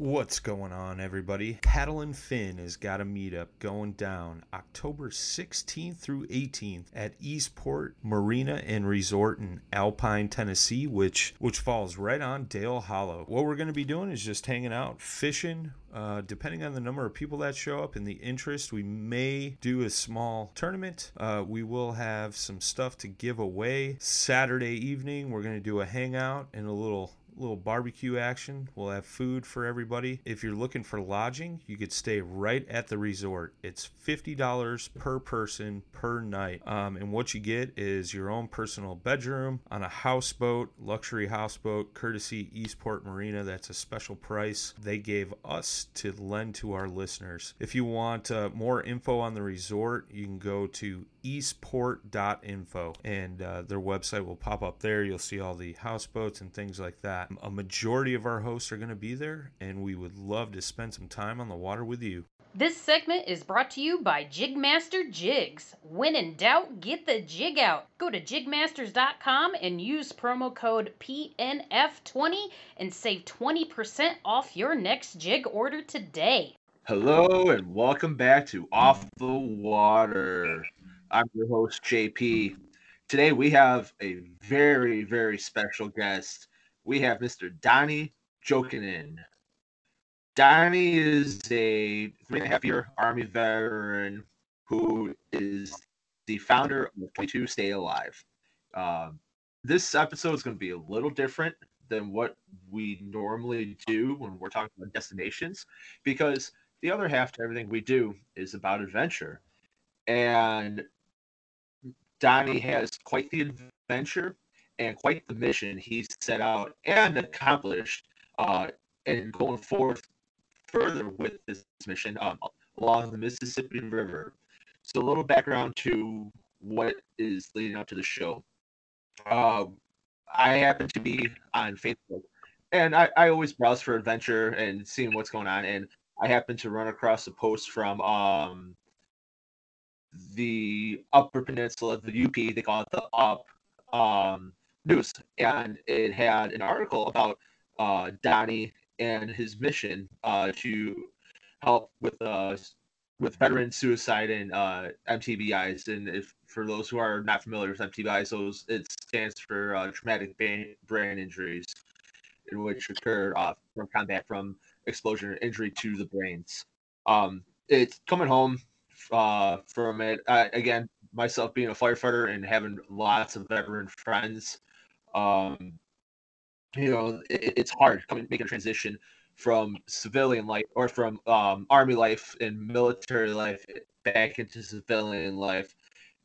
What's going on, everybody? Paddle and Fin has got a meetup going down October 16th through 18th at Eastport Marina and Resort in Alpine, Tennessee, which which falls right on Dale Hollow. What we're going to be doing is just hanging out, fishing. Uh, depending on the number of people that show up and the interest, we may do a small tournament. Uh, we will have some stuff to give away. Saturday evening, we're going to do a hangout and a little little barbecue action. We'll have food for everybody. If you're looking for lodging, you could stay right at the resort. It's $50 per person per night. Um, and what you get is your own personal bedroom on a houseboat, luxury houseboat, courtesy Eastport Marina. That's a special price they gave us to lend to our listeners. If you want uh, more info on the resort, you can go to eastport.info and uh, their website will pop up there. You'll see all the houseboats and things like that. A majority of our hosts are going to be there, and we would love to spend some time on the water with you. This segment is brought to you by Jigmaster Jigs. When in doubt, get the jig out. Go to jigmasters.com and use promo code PNF20 and save 20% off your next jig order today. Hello and welcome back to Off the Water. I'm your host, JP. Today we have a very, very special guest. We have Mr. Donnie Jokinen. Donnie is a three and a half year Army veteran who is the founder of 22 Stay Alive. Um, this episode is going to be a little different than what we normally do when we're talking about destinations because the other half to everything we do is about adventure. And Donnie has quite the adventure and quite the mission he set out and accomplished uh, and going forth further with this mission um, along the Mississippi River. So, a little background to what is leading up to the show. Uh, I happen to be on Facebook, and I, I always browse for adventure and seeing what's going on. And I happen to run across a post from um, the Upper Peninsula, the UP, they call it the Up um, News, and it had an article about uh, Donnie and his mission uh, to help with uh, with veteran suicide and uh, MTBIs. And if for those who are not familiar with MTBIs, those it stands for uh, traumatic brain, injuries, in which occur uh, from combat from explosion or injury to the brains. Um, it's coming home uh, from it. I, again, myself being a firefighter and having lots of veteran friends, um, you know, it, it's hard coming making a transition from civilian life or from um, army life and military life back into civilian life,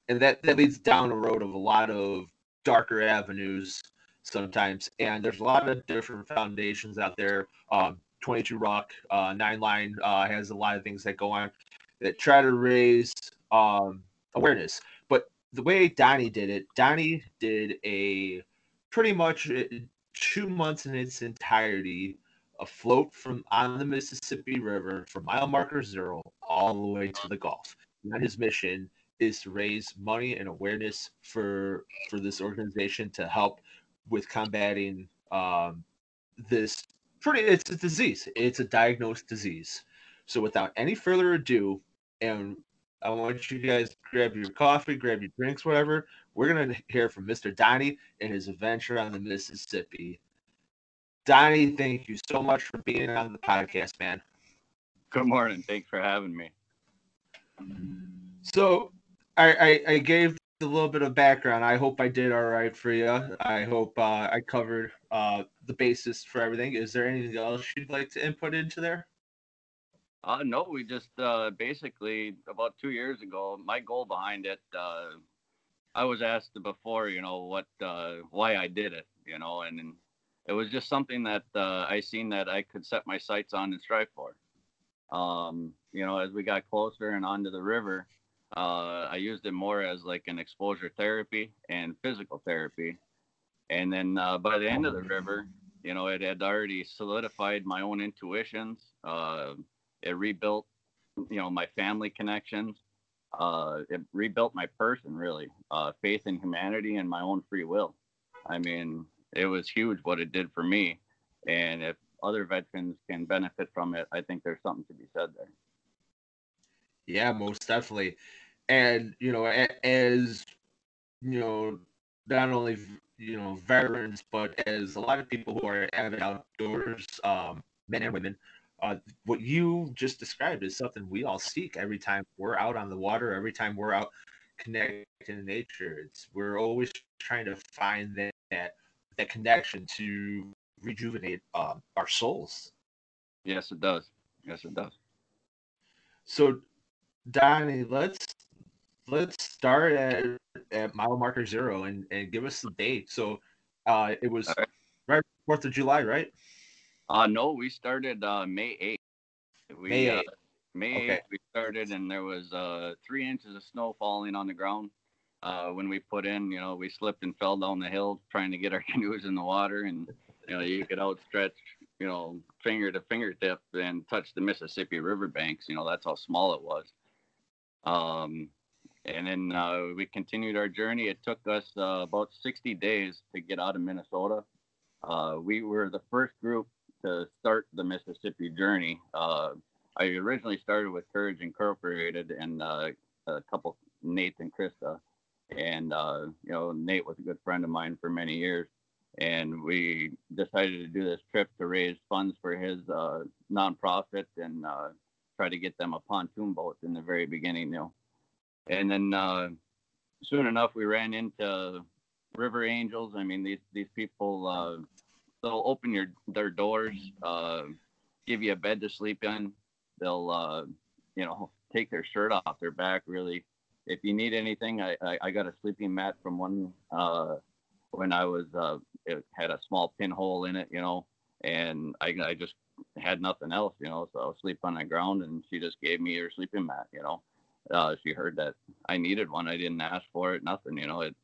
and that that leads down a road of a lot of darker avenues sometimes. And there's a lot of different foundations out there. Um, 22 Rock, uh, Nine Line uh, has a lot of things that go on that try to raise um, awareness. But the way Donnie did it, Donnie did a pretty much uh, two months in its entirety afloat from on the Mississippi River from mile marker zero all the way to the Gulf. And his mission is to raise money and awareness for for this organization to help with combating um, this pretty it's a disease it's a diagnosed disease so without any further ado and i want you guys grab your coffee grab your drinks whatever we're going to hear from mr donnie and his adventure on the mississippi donnie thank you so much for being on the podcast man Good morning. Thanks for having me. So, I, I, I gave a little bit of background. I hope I did all right for you. I hope uh, I covered uh, the basis for everything. Is there anything else you'd like to input into there? Uh, no, we just uh, basically about two years ago. My goal behind it, uh, I was asked before, you know, what, uh, why I did it, you know, and, and it was just something that uh, I seen that I could set my sights on and strive for. Um, you know, as we got closer and onto the river, uh, I used it more as like an exposure therapy and physical therapy. And then by the end of the river, you know, it had already solidified my own intuitions. It rebuilt, you know, my family connections. Uh, it rebuilt my person, really, uh, faith in humanity and my own free will. I mean, it was huge what it did for me. And if other veterans can benefit from it, I think there's something to be said there. Yeah, most definitely. And you know, as you know, not only you know veterans, but as a lot of people who are avid outdoors, um, men and women, uh, what you just described is something we all seek every time we're out on the water, every time we're out connecting to nature. It's we're always trying to find that that, that connection to rejuvenate um, our souls. Yes, it does. Yes, it does. So, Donnie, let's let's start at, at mile marker zero and, and give us the date. So, uh, it was right. right Fourth of July, right? Uh no, we started uh, May eighth. We May 8th. Uh, May Okay. 8th we started, and there was uh, three inches of snow falling on the ground. Uh, when we put in, you know, we slipped and fell down the hill trying to get our canoes in the water, and you know, you could outstretch, you know, finger to fingertip and touch the Mississippi River banks. You know, that's how small it was. Um, and then uh, we continued our journey. It took us uh, about 60 days to get out of Minnesota. Uh, we were the first group to start the Mississippi journey. Uh, I originally started with Courage Incorporated and uh, a couple, Nate and Krista. And, uh, you know, Nate was a good friend of mine for many years. And we decided to do this trip to raise funds for his uh, nonprofit and uh, try to get them a pontoon boat in the very beginning, you know. And then uh, soon enough, we ran into River Angels. I mean, these, these people, they'll open your their doors, uh, give you a bed to sleep in. They'll, uh, you know, take their shirt off their back. Really, if you need anything, I I, I got a sleeping mat from one uh, when I was uh, it had a small pinhole in it, you know, and I I just had nothing else, you know, so I was sleep on the ground, and she just gave me her sleeping mat, you know. Uh, she heard that I needed one. I didn't ask for it, nothing, you know. It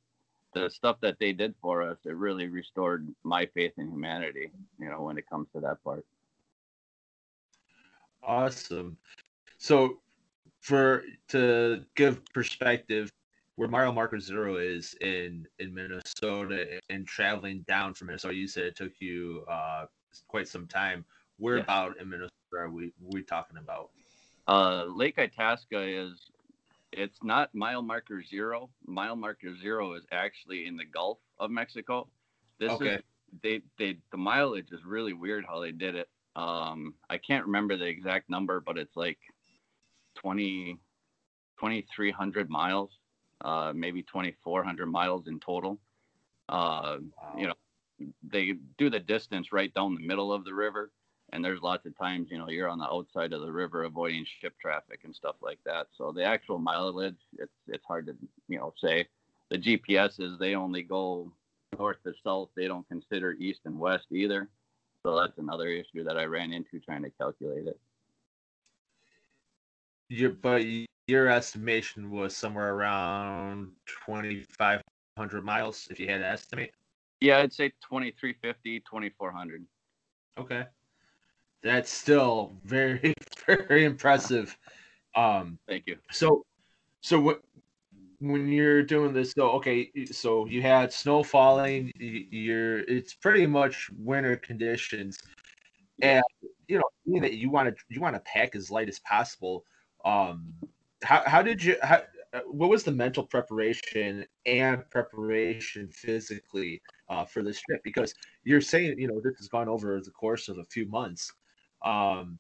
the stuff that they did for us, it really restored my faith in humanity, you know, when it comes to that part. Awesome. So, for to give perspective, where mile marker zero is in in Minnesota and traveling down from Minnesota, you said it took you uh, quite some time. Where Yeah. about in Minnesota are we we talking about? Uh, Lake Itasca is, it's not mile marker zero. Mile marker zero is actually in the Gulf of Mexico. This Okay. is, they, they, the mileage is really weird how they did it. Um, I can't remember the exact number, but it's like 20, 2,300 miles, uh, maybe 2,400 miles in total. Uh, you know, they do the distance right down the middle of the river and there's lots of times you know you're on the outside of the river avoiding ship traffic and stuff like that. So the actual mileage it's it's hard to you know say. The gps is they only go north to south. They don't consider east and west either. So that's another issue that i ran into trying to calculate it. Your but your estimation was somewhere around twenty five hundred miles, if you had to estimate. yeah i'd say 2350 2400 Okay, that's still very very impressive. Um, thank you So, so what when you're doing this, so okay, so you had snow falling. You're it's pretty much winter conditions, and you know being that you want to you want to pack as light as possible. Um, how how did you how uh, what was the mental preparation and preparation physically uh, for this trip? Because you're saying you know this has gone over the course of a few months. Um,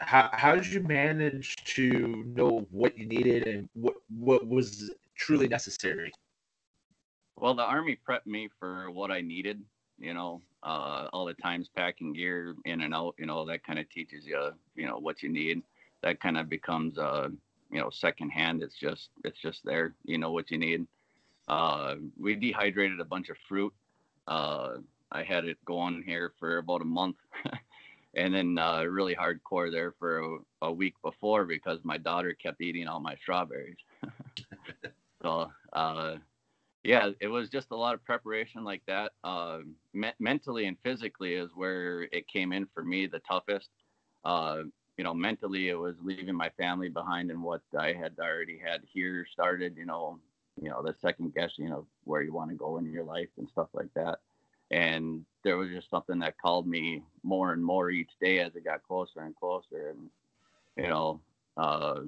how how did you manage to know what you needed and what what was truly necessary? Well, the army prepped me for what I needed. You know, uh, all the times packing gear in and out. You know, that kind of teaches you, you know, what you need. That kind of becomes, uh, you know, secondhand. It's just it's just there. You know what you need. Uh, we dehydrated a bunch of fruit. Uh, I had it going here for about a month. and then uh, really hardcore there for a, a, week before because my daughter kept eating all my strawberries. so uh, yeah, it was just a lot of preparation like that. Uh, me- mentally and physically is where it came in for me the toughest. Uh, you know, mentally it was leaving my family behind and what I had already had here started. You know, you know the second guessing of where you want to go in your life and stuff like that and there was just something that called me more and more each day as it got closer and closer. And you know uh,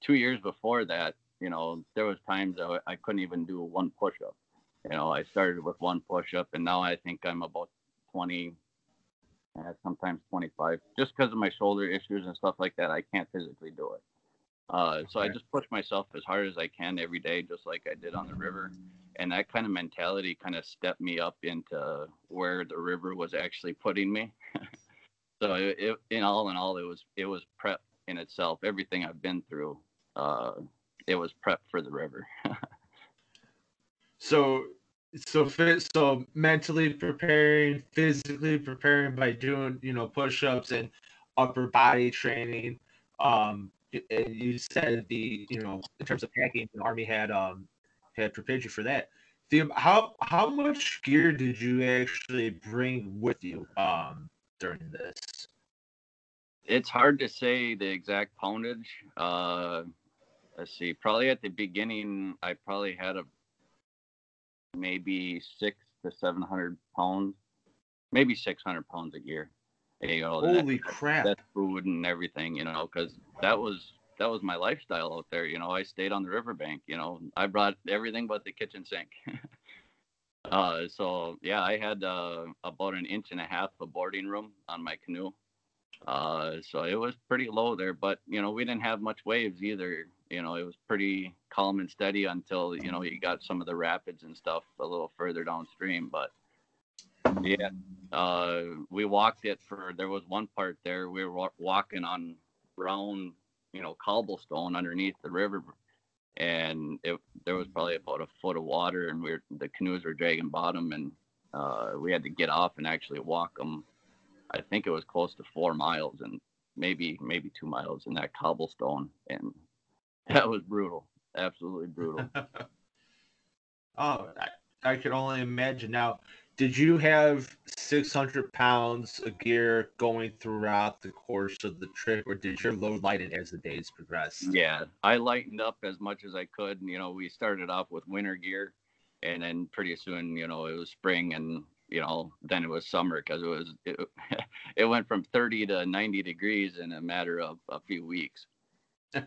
two years before that you know there was times I, I couldn't even do one push-up. You know i started with one push-up and now i think i'm about 20 uh, sometimes 25 just because of my shoulder issues and stuff like that i can't physically do it uh, so I just push myself as hard as I can every day, just like I did on the river. And that kind of mentality kind of stepped me up into where the river was actually putting me. so it, it, in all in all, it was it was prep in itself. Everything I've been through, uh, it was prep for the river. so so so mentally preparing, physically preparing by doing you know push-ups and upper body training. Um, you said the you know in terms of packing, the army had um had prepared you for that. The how how much gear did you actually bring with you um during this? It's hard to say the exact poundage. Uh, let's see. Probably at the beginning, I probably had a maybe six to seven hundred pounds, maybe six hundred pounds of gear you know, holy that, crap, that food and everything, you know, because that was that was my lifestyle out there. You know, I stayed on the riverbank. You know, I brought everything but the kitchen sink. uh, so yeah, I had uh, about an inch and a half of boarding room on my canoe. Uh, so it was pretty low there, but you know, we didn't have much waves either. You know, it was pretty calm and steady until you know you got some of the rapids and stuff a little further downstream. But yeah, uh, we walked it for. There was one part there we were walking on brown, you know, cobblestone underneath the river, and it there was probably about a foot of water, and we are the canoes were dragging bottom, and uh, we had to get off and actually walk them. I think it was close to four miles, and maybe maybe two miles in that cobblestone, and that was brutal, absolutely brutal. oh, I, I could only imagine. Now, did you have 600 pounds of gear going throughout the course of the trip or did your load lighten as the days progressed? Yeah i lightened up as much as i could you know we started off with winter gear and then pretty soon you know it was spring and you know then it was summer because it was it, it went from 30 to 90 degrees in a matter of a few weeks.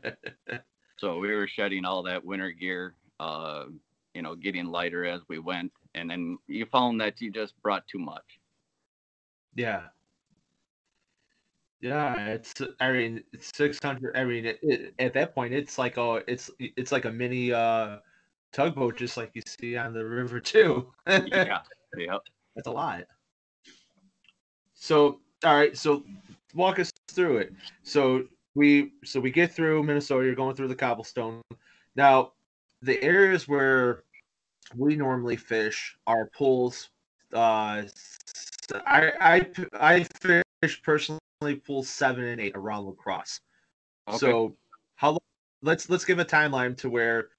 So we were shedding all that winter gear uh, you know getting lighter as we went and then you found that you just brought too much. Yeah. Yeah, it's I mean it's 600 I mean it, it, at that point it's like oh it's it's like a mini uh tugboat just like you see on the river too. yeah. Yeah. That's a lot. So all right, so walk us through it. So we so we get through Minnesota, you're going through the cobblestone. Now, the areas where we normally fish our pools. Uh, I I I fish personally pools seven and eight around La Crosse. Okay. So how let's let's give a timeline to where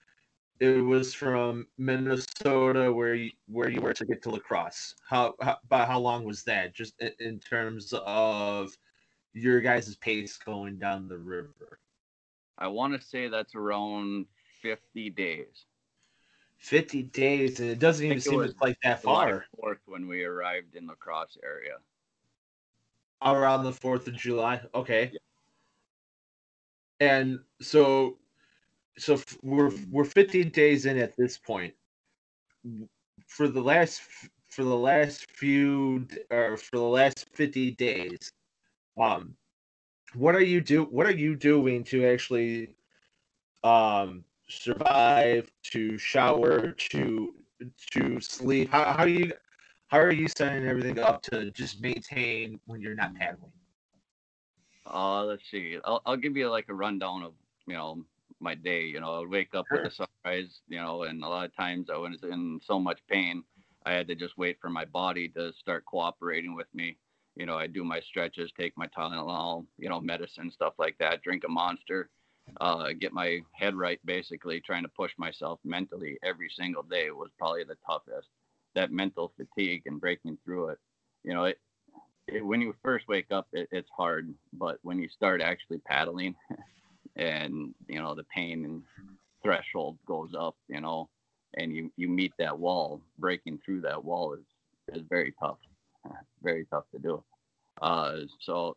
it was from Minnesota where you where you were to get to La Crosse. How, how about how long was that? Just in, in terms of your guys' pace going down the river. I want to say that's around 50 days. 50 days, and it doesn't even seem like that far. Fourth when we arrived in La Crosse area. Around the 4th of July. Okay. Yeah. And so so we're we're 15 days in at this point. For the last for the last few or for the last 50 days, um what are you do? What are you doing to actually um, survive? To shower? To to sleep? How how you how are you setting everything up to just maintain when you're not paddling? Uh, let's see. I'll, I'll give you like a rundown of, you know, my day. You know, I'd wake up Sure. with the sunrise, you know, and a lot of times I was in so much pain, I had to just wait for my body to start cooperating with me. You know, I do my stretches, take my Tylenol, you know, medicine, stuff like that, drink a monster, uh, get my head right, basically trying to push myself mentally every single day was probably the toughest. That mental fatigue and breaking through it. You know, it, it, when you first wake up, it, it's hard, but when you start actually paddling, and you know the pain and threshold goes up, you know, and you you meet that wall, breaking through that wall is is very tough, very tough to do. Uh, so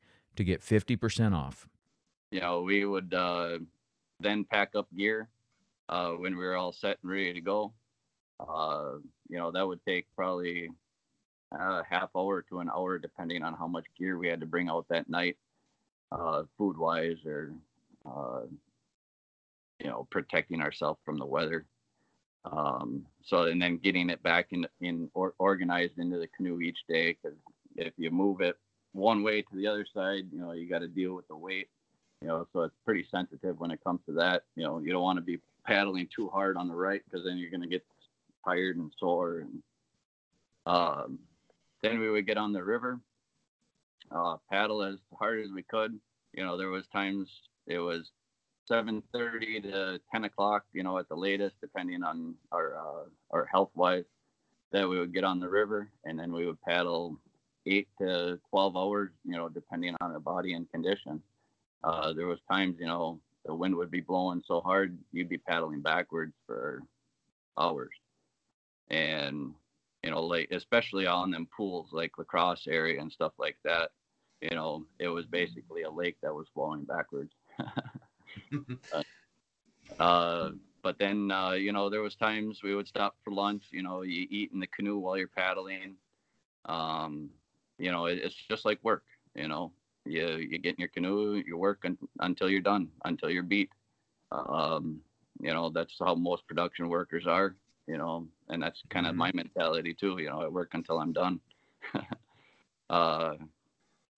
to get 50% off. you know, we would uh, then pack up gear uh, when we were all set and ready to go. Uh, you know, that would take probably a half hour to an hour, depending on how much gear we had to bring out that night, uh, food wise, or, uh, you know, protecting ourselves from the weather. Um, so, and then getting it back in, in or, organized into the canoe each day, because if you move it one way to the other side, you know, you got to deal with the weight you know so it's pretty sensitive when it comes to that you know you don't want to be paddling too hard on the right because then you're going to get tired and sore and um, then we would get on the river uh, paddle as hard as we could. You know there was times it was 7.30 to 10 o'clock you know at the latest depending on our uh, our health wise that we would get on the river and then we would paddle 8 to 12 hours you know depending on the body and condition uh, there was times, you know, the wind would be blowing so hard you'd be paddling backwards for hours. And you know, like especially on them pools like La Crosse area and stuff like that, you know, it was basically a lake that was flowing backwards. uh, but then uh, you know, there was times we would stop for lunch, you know, you eat in the canoe while you're paddling. Um, you know, it, it's just like work, you know you you get in your canoe, you work un, until you're done, until you're beat. Um, you know, that's how most production workers are. You know, and that's kind of Mhm. my mentality too. You know, I work until I'm done. uh,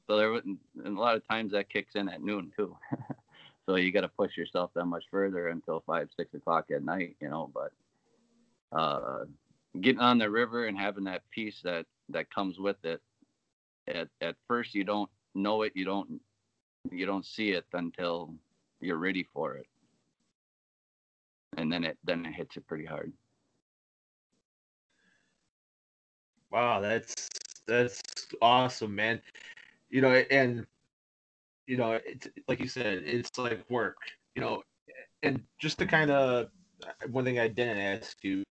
so there, and a lot of times that kicks in at noon too. so you got to push yourself that much further until five, six o'clock at night. You know, but uh, getting on the river and having that peace that that comes with it. At at first, you don't know it you don't you don't see it until you're ready for it and then it then it hits it pretty hard Wow, that's that's awesome, man. You know, and you know, it's like you said, it's like work. You know, and just to kind of one thing I didn't ask you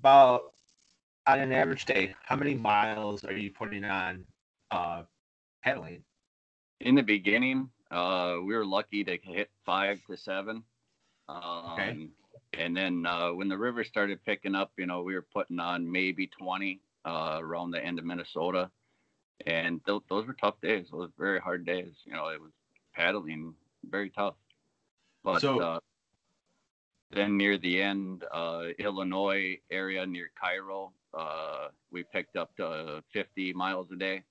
about on an average day, how many miles are you putting on uh paddling? in the beginning uh we were lucky to hit five to seven. Um and then uh when the river started picking up you know we were putting on maybe 20 uh around the end of minnesota. And th- those were tough days. Those were very hard days. You know it was paddling very tough. But So- uh then near the end uh illinois area near cairo uh we picked up to 50 miles a day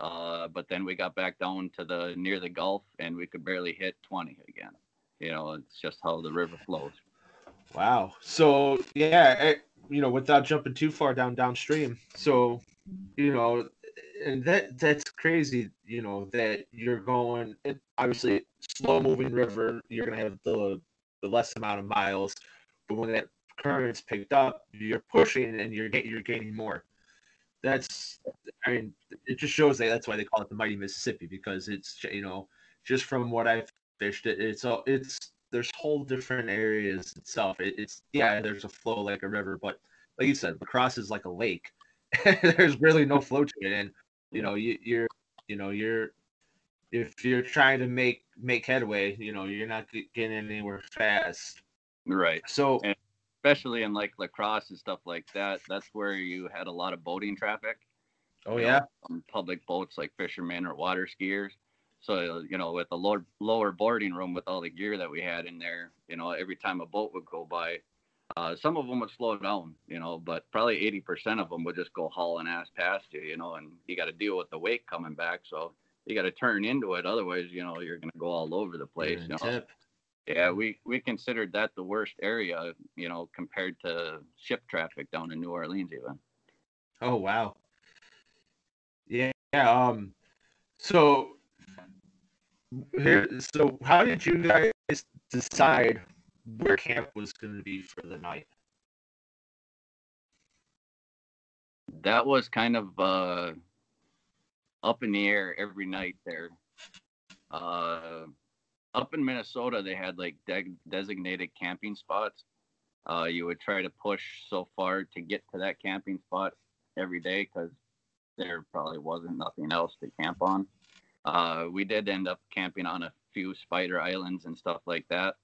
uh, but then we got back down to the near the Gulf, and we could barely hit 20 again. You know, it's just how the river flows. Wow. So yeah, eh, you know, without jumping too far down downstream. So, you know, and that that's crazy. You know that you're going. Obviously, slow moving river. You're gonna have the the less amount of miles, but when that current's picked up, you're pushing and you're you're gaining more. That's, I mean, it just shows that that's why they call it the mighty Mississippi because it's you know just from what I've fished, it, it's all it's there's whole different areas itself. It, it's yeah, there's a flow like a river, but like you said, La Crosse is like a lake. there's really no flow to it, and you know you, you're you know you're if you're trying to make make headway, you know you're not getting anywhere fast. Right. So and especially in like La Crosse and stuff like that, that's where you had a lot of boating traffic. Oh yeah, know, public boats like fishermen or water skiers. So you know, with the lower lower boarding room with all the gear that we had in there, you know, every time a boat would go by, uh, some of them would slow down, you know, but probably 80% of them would just go hauling ass past you, you know, and you got to deal with the wake coming back. So you got to turn into it. Otherwise, you know, you're going to go all over the place. You know? Tip. Yeah, we, we considered that the worst area, you know, compared to ship traffic down in New Orleans, even. Oh, wow. Yeah. Um, so here, so how did you guys decide where camp was going to be for the night? That was kind of uh, up in the air every night there. Uh, up in Minnesota, they had like de- designated camping spots. Uh, you would try to push so far to get to that camping spot every day because there probably wasn't nothing else to camp on. Uh, we did end up camping on a few spider islands and stuff like that.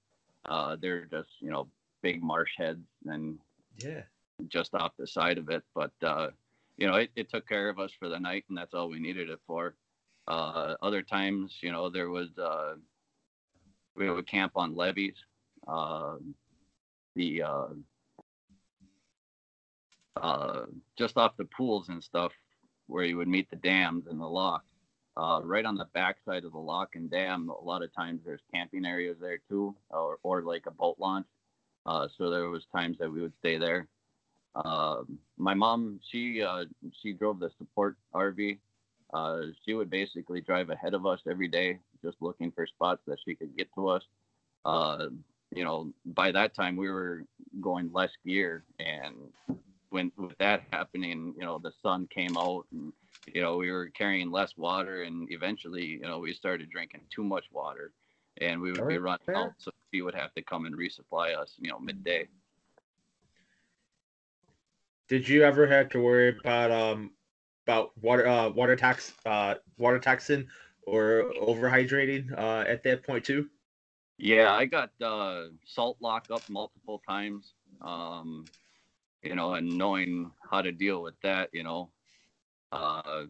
Uh, they're just you know big marsh heads and yeah, just off the side of it. But uh, you know it, it took care of us for the night, and that's all we needed it for. Uh, other times, you know, there was uh, we would camp on levees. Uh, the uh, just off the pools and stuff where you would meet the dams and the lock. Uh, right on the backside of the lock and dam, a lot of times there's camping areas there too, or, or like a boat launch. Uh, so there was times that we would stay there. Uh, my mom, she uh, she drove the support RV. Uh, she would basically drive ahead of us every day, just looking for spots that she could get to us. Uh, you know, by that time we were going less gear, and when with that happening, you know, the sun came out and you know, we were carrying less water and eventually, you know, we started drinking too much water and we would be running out. So she would have to come and resupply us, you know, midday. Did you ever have to worry about um about water uh water tax uh water toxin or overhydrating uh at that point too? Yeah, I got uh salt lock up multiple times. Um you know, and knowing how to deal with that, you know, uh,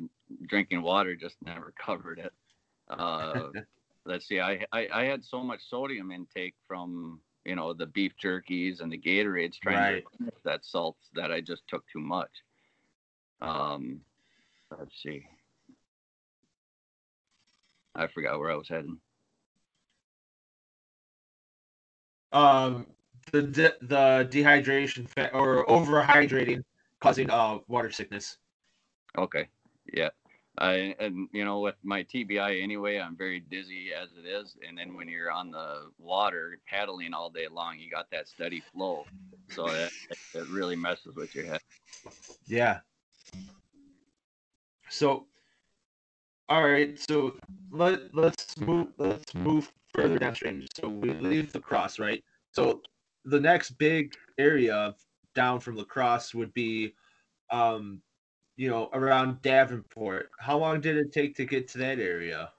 drinking water just never covered it. Uh, let's see, I, I, I had so much sodium intake from you know the beef jerkies and the Gatorades trying right. to that salt that I just took too much. Um, let's see. I forgot where I was heading. Um, the de- the dehydration fa- or overhydrating causing uh water sickness. Okay. Yeah. I and you know with my TBI anyway, I'm very dizzy as it is, and then when you're on the water paddling all day long, you got that steady flow, so it, it really messes with your head. Yeah. So, all right. So let let's move let's move further downstream. So we leave La Crosse, right? So the next big area down from La Crosse would be um you know, around Davenport. How long did it take to get to that area?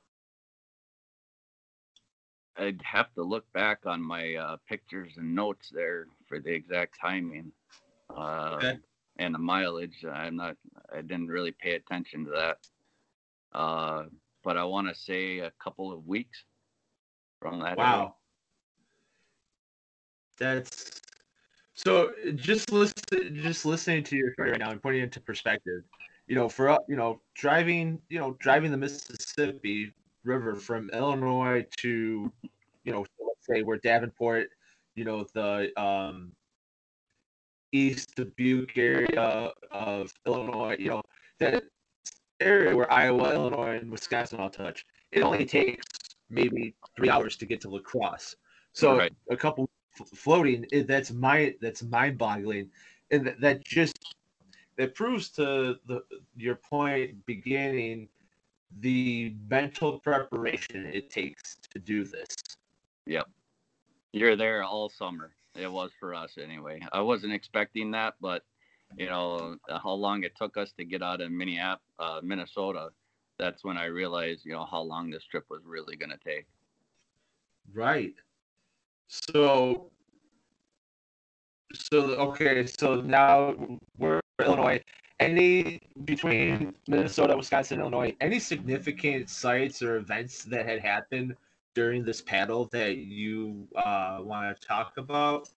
I'd have to look back on my uh, pictures and notes there for the exact timing uh, okay. and the mileage. I'm not, I didn't really pay attention to that. Uh, but I want to say a couple of weeks from that. Wow. Area. That's so just listen, just listening to your story right now and putting it into perspective, you know, for you know, driving, you know, driving the Mississippi River from Illinois to, you know, let's say where Davenport, you know, the um, East Dubuque area of Illinois, you know, that area where Iowa, Illinois, and Wisconsin all touch. It only takes maybe three hours to get to La Crosse. So Right. a couple f- floating, it, that's my that's mind-boggling, and that, that just that proves to the your point beginning the mental preparation it takes to do this. Yep. You're there all summer. It was for us anyway. I wasn't expecting that, but you know how long it took us to get out of Minneapolis, uh, Minnesota. That's when I realized, you know, how long this trip was really going to take. Right. So, so okay. So now we're Illinois. Any between Minnesota, Wisconsin, Illinois, any significant sites or events that had happened during this paddle that you uh, want to talk about?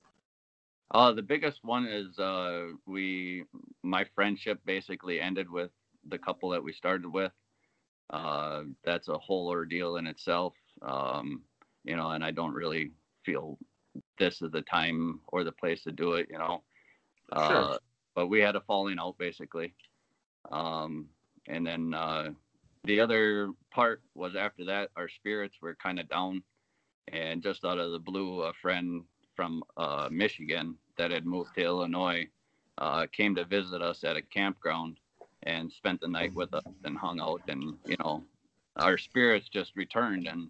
Uh, the biggest one is uh, we, my friendship basically ended with the couple that we started with. Uh, that's a whole ordeal in itself, um, you know, and I don't really feel this is the time or the place to do it, you know. Uh, Sure. But we had a falling out basically. Um, and then uh, the other part was after that, our spirits were kind of down. And just out of the blue, a friend from uh, Michigan that had moved to Illinois uh, came to visit us at a campground and spent the night with us and hung out. And, you know, our spirits just returned. And,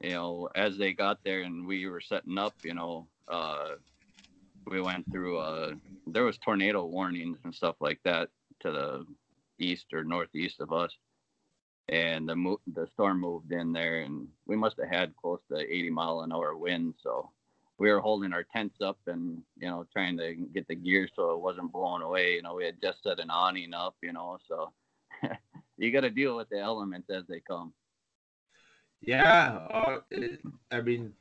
you know, as they got there and we were setting up, you know, uh, we went through, uh, there was tornado warnings and stuff like that to the east or northeast of us. And the mo- the storm moved in there, and we must have had close to 80 mile an hour wind. So we were holding our tents up and you know trying to get the gear so it wasn't blown away you know we had just set an awning up you know so you got to deal with the elements as they come Yeah, uh, it, I mean,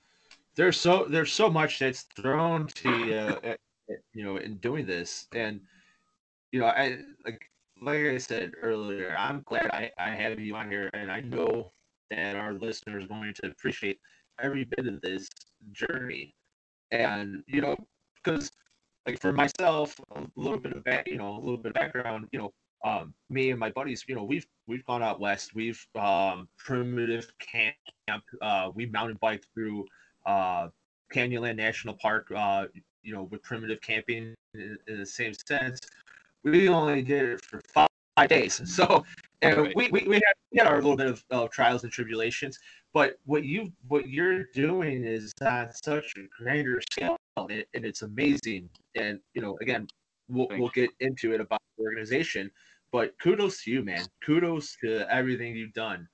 there's so there's so much that's thrown to you, uh, at- you know, in doing this, and you know, I like like I said earlier, I'm glad I, I have you on here, and I know that our listeners going to appreciate every bit of this journey, and you know, because like for myself, a little bit of back, you know, a little bit of background, you know, um, me and my buddies, you know, we've we've gone out west. We've um, primitive camp. Uh, we mountain biked through uh, Canyonland National Park. Uh, you know, with primitive camping in, in the same sense. We only did it for five, five days. So, and Right. we, we, we, had, we had our little bit of uh, trials and tribulations. But what you what you're doing is on such a grander scale, and, and it's amazing. And you know, again, we'll we'll get into it about the organization. But kudos to you, man. Kudos to everything you've done.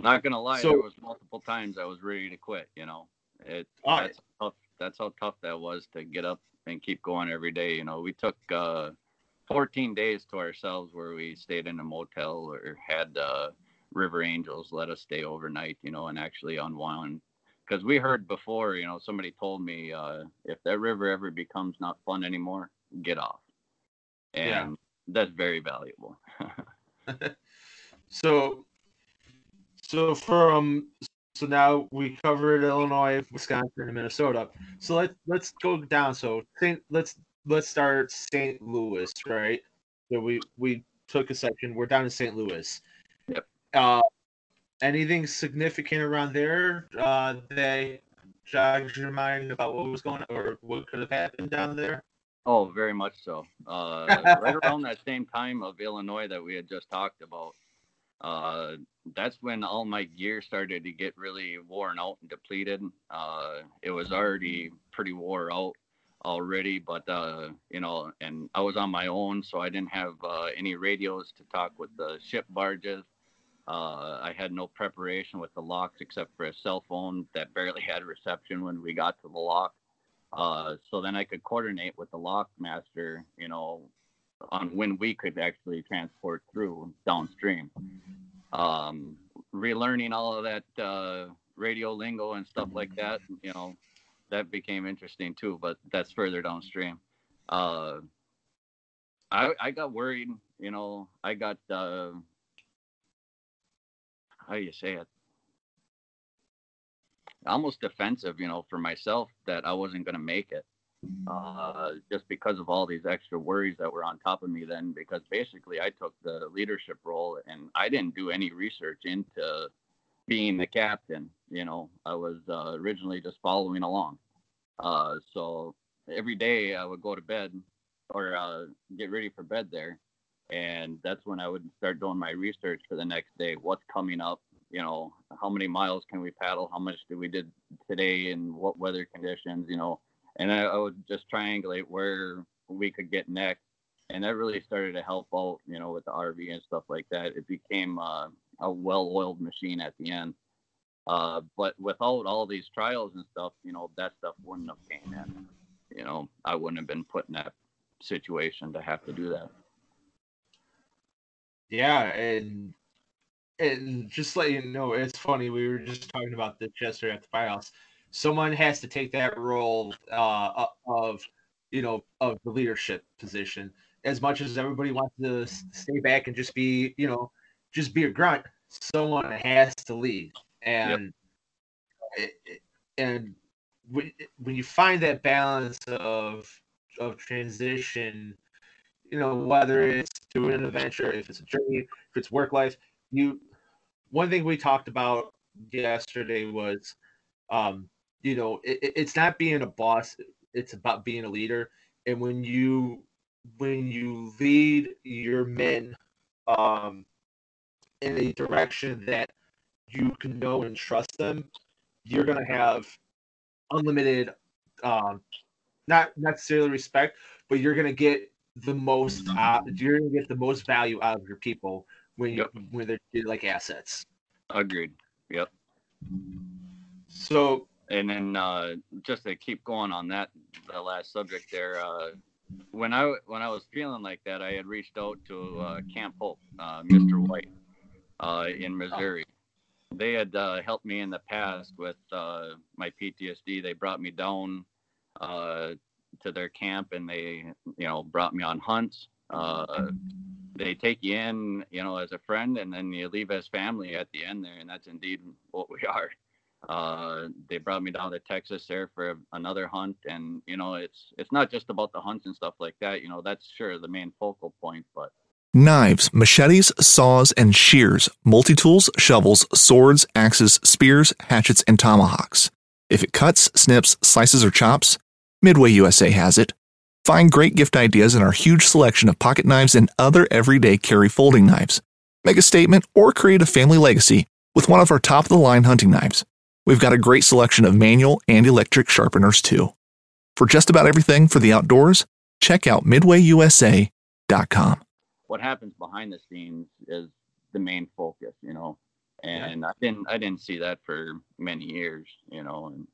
not gonna lie So- there was multiple times i was ready to quit you know it that's tough that's how tough that was to get up and keep going every day you know we took uh 14 days to ourselves where we stayed in a motel or had uh river angels let us stay overnight you know and actually unwind because we heard before you know somebody told me uh if that river ever becomes not fun anymore get off and Yeah. That's very valuable So, so from so now we covered Illinois, Wisconsin, and Minnesota. So let's let's go down. So Saint, let's let's start St. Louis, right? So we we took a section. We're down in St. Louis. Yep. Uh, anything significant around there uh, that jogs your mind about what was going on or what could have happened down there? Oh, very much so. Uh, right around that same time of Illinois that we had just talked about, uh, that's when all my gear started to get really worn out and depleted. Uh, it was already pretty wore out already, but uh, you know, and I was on my own, so I didn't have uh, any radios to talk with the ship barges. Uh, I had no preparation with the locks except for a cell phone that barely had reception when we got to the lock. Uh, so then I could coordinate with the lock master, you know, on when we could actually transport through downstream. Um, relearning all of that uh, radio lingo and stuff like that, you know, that became interesting too. But that's further downstream. Uh, I I got worried, you know. I got uh, how do you say it? Almost defensive, you know, for myself that I wasn't going to make it. Uh, just because of all these extra worries that were on top of me then because basically I took the leadership role and I didn't do any research into being the captain you know I was uh, originally just following along uh, so every day I would go to bed or uh, get ready for bed there and that's when I would start doing my research for the next day what's coming up you know how many miles can we paddle how much did we did today and what weather conditions you know and I, I would just triangulate where we could get next, and that really started to help out, you know, with the RV and stuff like that. It became uh, a well-oiled machine at the end. Uh, but without all these trials and stuff, you know, that stuff wouldn't have came in. You know, I wouldn't have been put in that situation to have to do that. Yeah, and and just let you know, it's funny. We were just talking about this yesterday at the firehouse someone has to take that role uh, of you know of the leadership position as much as everybody wants to stay back and just be you know just be a grunt someone has to lead and yep. and when you find that balance of of transition you know whether it's doing an adventure if it's a journey if it's work life you one thing we talked about yesterday was um you know, it, it's not being a boss; it's about being a leader. And when you when you lead your men um, in a direction that you can know and trust them, you're gonna have unlimited, um, not necessarily respect, but you're gonna get the most. Uh, you're gonna get the most value out of your people when you yep. when they're like assets. Agreed. Yep. So and then uh, just to keep going on that the last subject there uh, when i when i was feeling like that i had reached out to uh, camp hope uh, mr white uh, in missouri they had uh, helped me in the past with my ptsd they brought me down to their camp and they you know brought me on hunts they take you in you know as a friend and then you leave as family at the end there and that's indeed what we are uh, they brought me down to Texas there for another hunt, and you know, it's it's not just about the hunts and stuff like that. You know, that's sure the main focal point, but knives, machetes, saws, and shears, multi tools, shovels, swords, axes, spears, hatchets, and tomahawks. If it cuts, snips, slices, or chops, Midway USA has it. Find great gift ideas in our huge selection of pocket knives and other everyday carry folding knives. Make a statement or create a family legacy with one of our top of the line hunting knives. We've got a great selection of manual and electric sharpeners too. For just about everything for the outdoors, check out midwayusa.com. What happens behind the scenes is the main focus, you know. And yeah. I didn't I didn't see that for many years, you know, and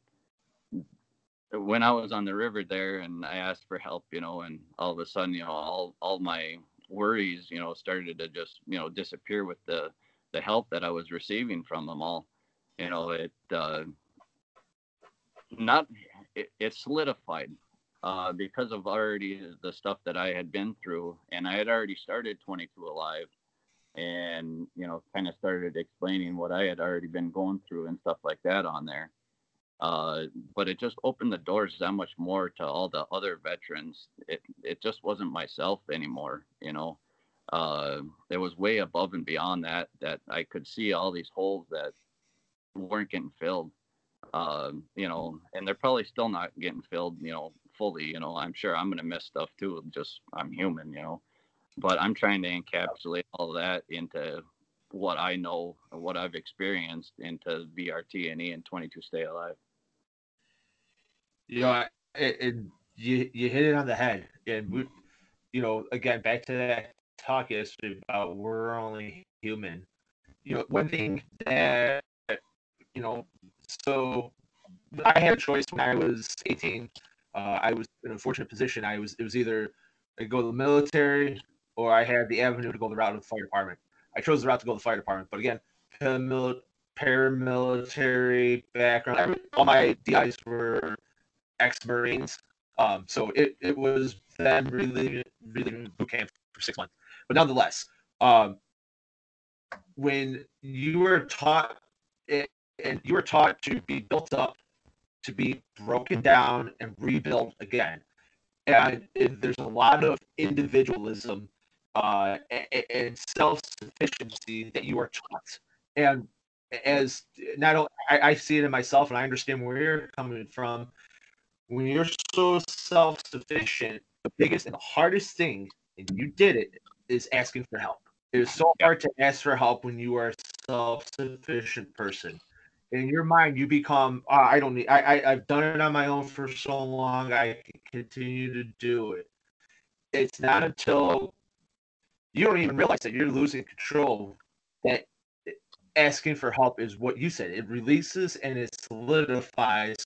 when I was on the river there and I asked for help, you know, and all of a sudden, you know, all all my worries, you know, started to just, you know, disappear with the the help that I was receiving from them all you know it uh, not it, it solidified uh, because of already the stuff that I had been through, and I had already started 22 Alive, and you know, kind of started explaining what I had already been going through and stuff like that on there. Uh, but it just opened the doors that much more to all the other veterans. It it just wasn't myself anymore, you know. Uh, it was way above and beyond that. That I could see all these holes that weren't getting filled. Uh, you know, and they're probably still not getting filled, you know, fully. You know, I'm sure I'm gonna miss stuff too. Just I'm human, you know. But I'm trying to encapsulate all that into what I know, what I've experienced into VRT and E and 22 Stay Alive. You know, it, it, you you hit it on the head, and we, you know, again back to that talk yesterday about we're only human. You know, one thing that you know, so I had a choice when I was 18. Uh, I was in a fortunate position. I was it was either I go to the military or I had the avenue to go the route of the fire department. I chose the route to go to the fire department, but again, paramilitary background. All my DIs were ex-marines, um, so it, it was them really really boot camp for six months. But nonetheless, um, when you were taught it, and you were taught to be built up, to be broken down and rebuilt again. And, there's a lot of individualism uh, and, and self sufficiency that you are taught. And as not only I, I see it in myself, and I understand where you're coming from. When you're so self sufficient, the biggest and the hardest thing, and you did it, is asking for help. It is so hard to ask for help when you are a self sufficient person. In your mind, you become, oh, I don't need, I, I, I've done it on my own for so long, I can continue to do it. It's not until you don't even realize that you're losing control that asking for help is what you said. It releases and it solidifies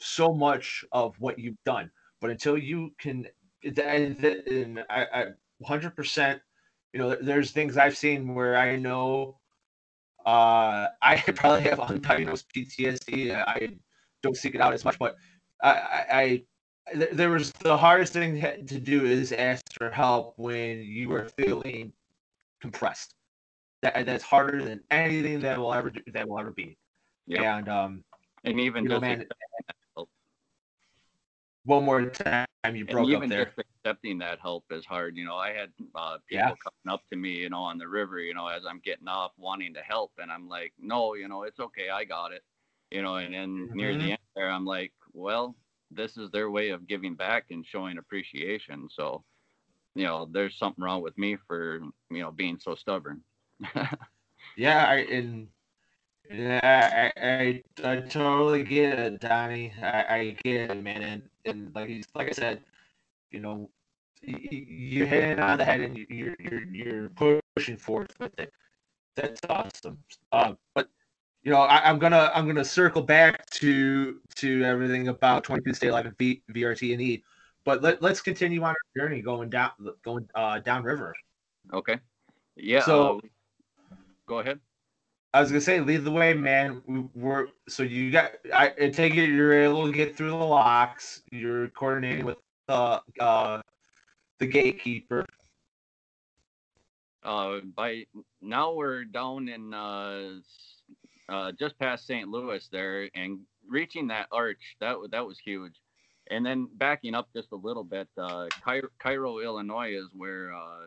so much of what you've done. But until you can, and, I, I 100%, you know, there's things I've seen where I know uh, I probably have undiagnosed PTSD. I don't seek it out as much, but I, I, I there was the hardest thing to do is ask for help when you are feeling compressed that that's harder than anything that will ever do, that will ever be. Yep. And um, and even you know, man, one more time you broke and even up there. Just accepting that help is hard. You know, I had uh, people yeah. coming up to me, you know, on the river, you know, as I'm getting off, wanting to help, and I'm like, no, you know, it's okay, I got it. You know, and then mm-hmm. near the mm-hmm. end there, I'm like, well, this is their way of giving back and showing appreciation. So, you know, there's something wrong with me for you know being so stubborn. yeah, I and yeah, I, I, I totally get it, Donnie. I, I get it, man. And, and like he's like I said, you know, you're hitting on the head and you're you're you're pushing forward with it. That's awesome. Uh, but you know, I, am gonna I'm gonna circle back to to everything about 22 Stay Alive and v, VRT and E. But let, let's continue on our journey going down going uh, down river. Okay. Yeah. So uh, Go ahead. I was gonna say, lead the way, man. We were so you got. I, take it you're able to get through the locks. You're coordinating with the uh, the gatekeeper. Uh, by now we're down in uh, uh, just past St. Louis there, and reaching that arch that that was huge. And then backing up just a little bit, uh, Cairo, Cairo Illinois is where uh,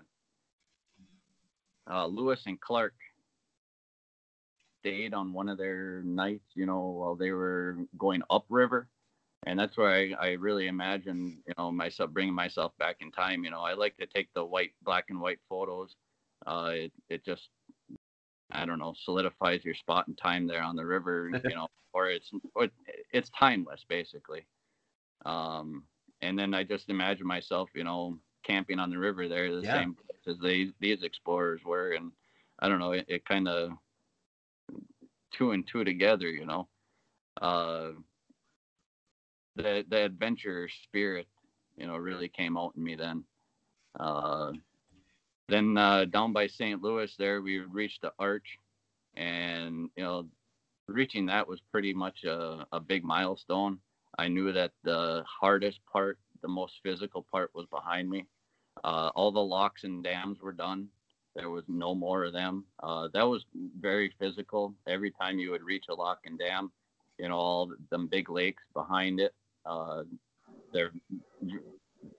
uh, Lewis and Clark stayed on one of their nights, you know, while they were going upriver. And that's where I, I really imagine, you know, myself bringing myself back in time. You know, I like to take the white, black and white photos. Uh, it, it just, I don't know, solidifies your spot in time there on the river, you know, or it's, or it's timeless basically. Um, and then I just imagine myself, you know, camping on the river there, the yeah. same as they, these explorers were. And I don't know, it, it kind of two and two together, you know. Uh, the the adventure spirit, you know, really came out in me then. Uh, then uh, down by St. Louis, there we reached the arch, and you know, reaching that was pretty much a, a big milestone. I knew that the hardest part, the most physical part, was behind me. Uh, all the locks and dams were done. There was no more of them. Uh, that was very physical. Every time you would reach a lock and dam, you know, all them big lakes behind it, uh, there,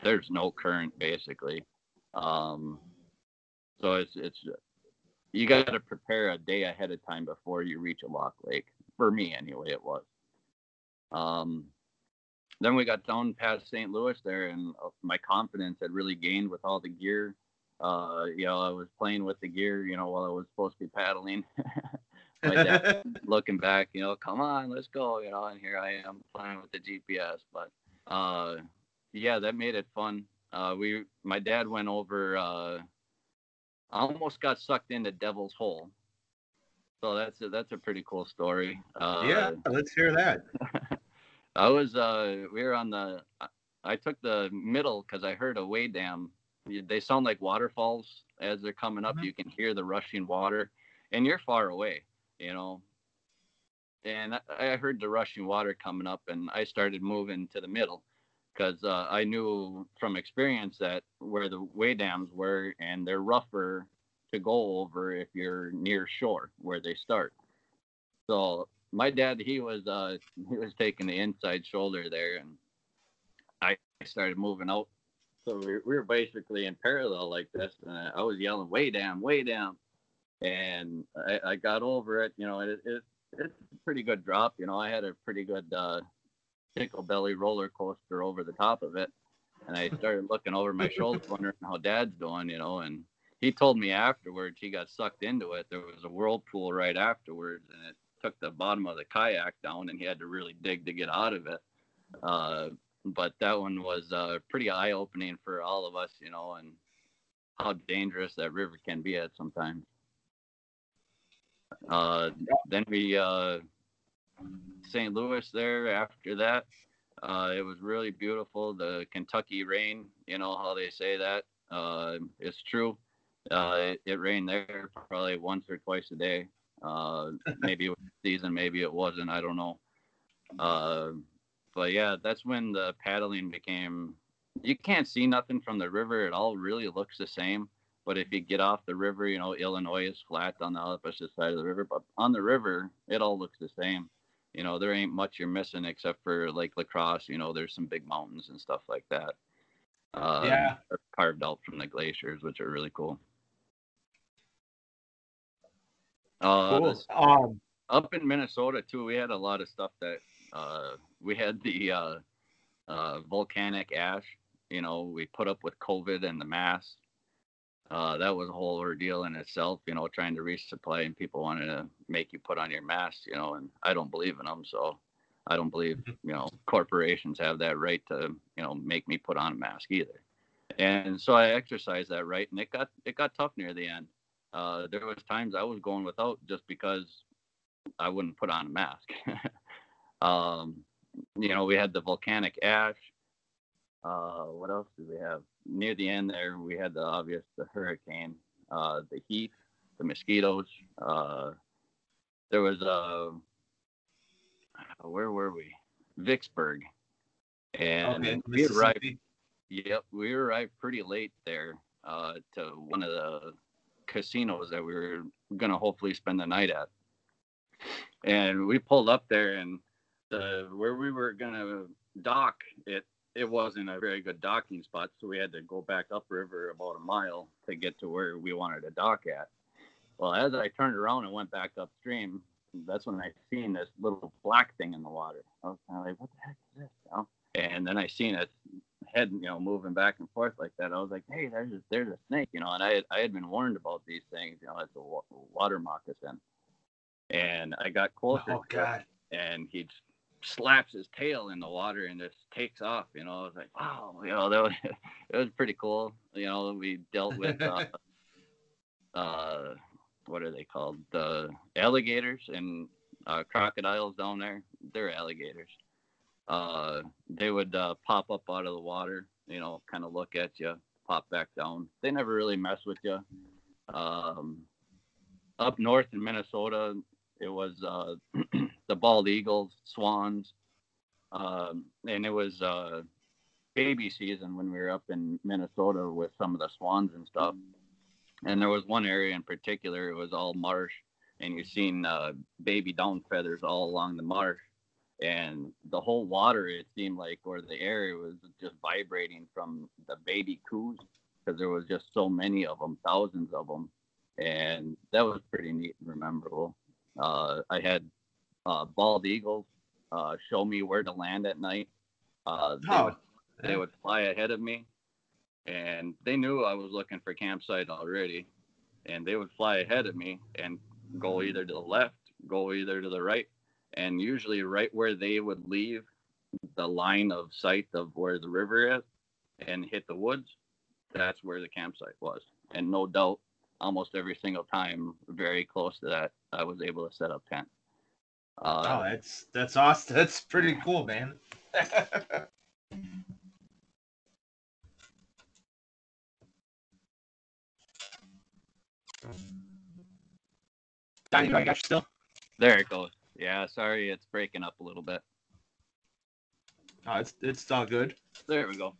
there's no current basically. Um, so it's it's you got to prepare a day ahead of time before you reach a lock lake. For me, anyway, it was. Um, then we got down past St. Louis there, and uh, my confidence had really gained with all the gear uh, you know, I was playing with the gear, you know, while I was supposed to be paddling. My dad looking back, you know, come on, let's go, you know, and here I am playing with the GPS. But uh, yeah, that made it fun. Uh, we, my dad went over. Uh, I almost got sucked into Devil's Hole. So that's a, that's a pretty cool story. Uh, yeah, let's hear that. I was uh, we were on the. I took the middle because I heard a wing dam they sound like waterfalls as they're coming up. Mm-hmm. You can hear the rushing water, and you're far away, you know. And I heard the rushing water coming up, and I started moving to the middle because uh, I knew from experience that where the wing dams were, and they're rougher to go over if you're near shore where they start. So my dad he was uh he was taking the inside shoulder there and I started moving out. So we, we were basically in parallel like this and I was yelling way down, way down. And I, I got over it, you know, it, it it's a pretty good drop, you know. I had a pretty good uh tickle belly roller coaster over the top of it. And I started looking over my shoulder wondering how dad's doing, you know, and he told me afterwards he got sucked into it. There was a whirlpool right afterwards, and it took the bottom of the kayak down, and he had to really dig to get out of it. Uh, but that one was uh, pretty eye opening for all of us, you know, and how dangerous that river can be at sometimes. Uh, then we uh, St. Louis there after that. Uh, it was really beautiful. The Kentucky rain, you know how they say that. Uh, it's true. Uh, it, it, rained there probably once or twice a day. Uh, maybe it was season, maybe it wasn't. I don't know. But yeah, that's when the paddling became. You can't see nothing from the river. It all really looks the same. But if you get off the river, you know Illinois is flat on the opposite side of the river. But on the river, it all looks the same. You know, there ain't much you're missing except for Lake La Crosse. You know, there's some big mountains and stuff like that. Uh, yeah, carved out from the glaciers, which are really cool. Uh, cool. Um, up in Minnesota too, we had a lot of stuff that uh, we had the uh, uh, volcanic ash. You know, we put up with COVID and the mask. Uh, that was a whole ordeal in itself. You know, trying to resupply and people wanted to make you put on your mask. You know, and I don't believe in them, so I don't believe mm-hmm. you know corporations have that right to you know make me put on a mask either. And so I exercised that right, and it got it got tough near the end. Uh, there was times I was going without just because I wouldn't put on a mask. um, you know, we had the volcanic ash. Uh, what else did we have? Near the end there, we had the obvious the hurricane, uh, the heat, the mosquitoes. Uh, there was a uh, where were we? Vicksburg, and okay, we arrived. Yep, we arrived pretty late there uh, to one of the casinos that we were gonna hopefully spend the night at. And we pulled up there, and the where we were gonna dock, it it wasn't a very good docking spot, so we had to go back upriver about a mile to get to where we wanted to dock at. Well, as I turned around and went back upstream, that's when I seen this little black thing in the water. I was kind of like, "What the heck is this?" Know? And then I seen it head, you know, moving back and forth like that. I was like, hey, there's a, there's a snake, you know. And I had, I had been warned about these things, you know, it's a water moccasin. And I got closer. Oh God! And he slaps his tail in the water and just takes off. You know, I was like, wow, you know, that was it was pretty cool. You know, we dealt with uh, uh what are they called? The alligators and uh, crocodiles down there. They're alligators uh, they would uh, pop up out of the water, you know, kind of look at you, pop back down. They never really mess with you. Um, up north in Minnesota, it was uh, the bald eagles, swans, um, and it was uh, baby season when we were up in Minnesota with some of the swans and stuff. And there was one area in particular, it was all marsh, and you seen uh, baby down feathers all along the marsh. And the whole water it seemed like or the air was just vibrating from the baby coos because there was just so many of them thousands of them and that was pretty neat and memorable uh, i had uh, bald eagles uh, show me where to land at night. Uh, they, oh, would, they would fly ahead of me and they knew i was looking for campsite already and they would fly ahead of me and go either to the left go either to the right and usually right where they would leave the line of sight of where the river is and hit the woods that's where the campsite was. And no doubt almost every single time very close to that i was able to set up tent uh, oh that's that's awesome that's pretty cool man Donnie, do I got you still? There it goes. Yeah, sorry, it's breaking up a little bit. Oh, it's it's all good. There we go.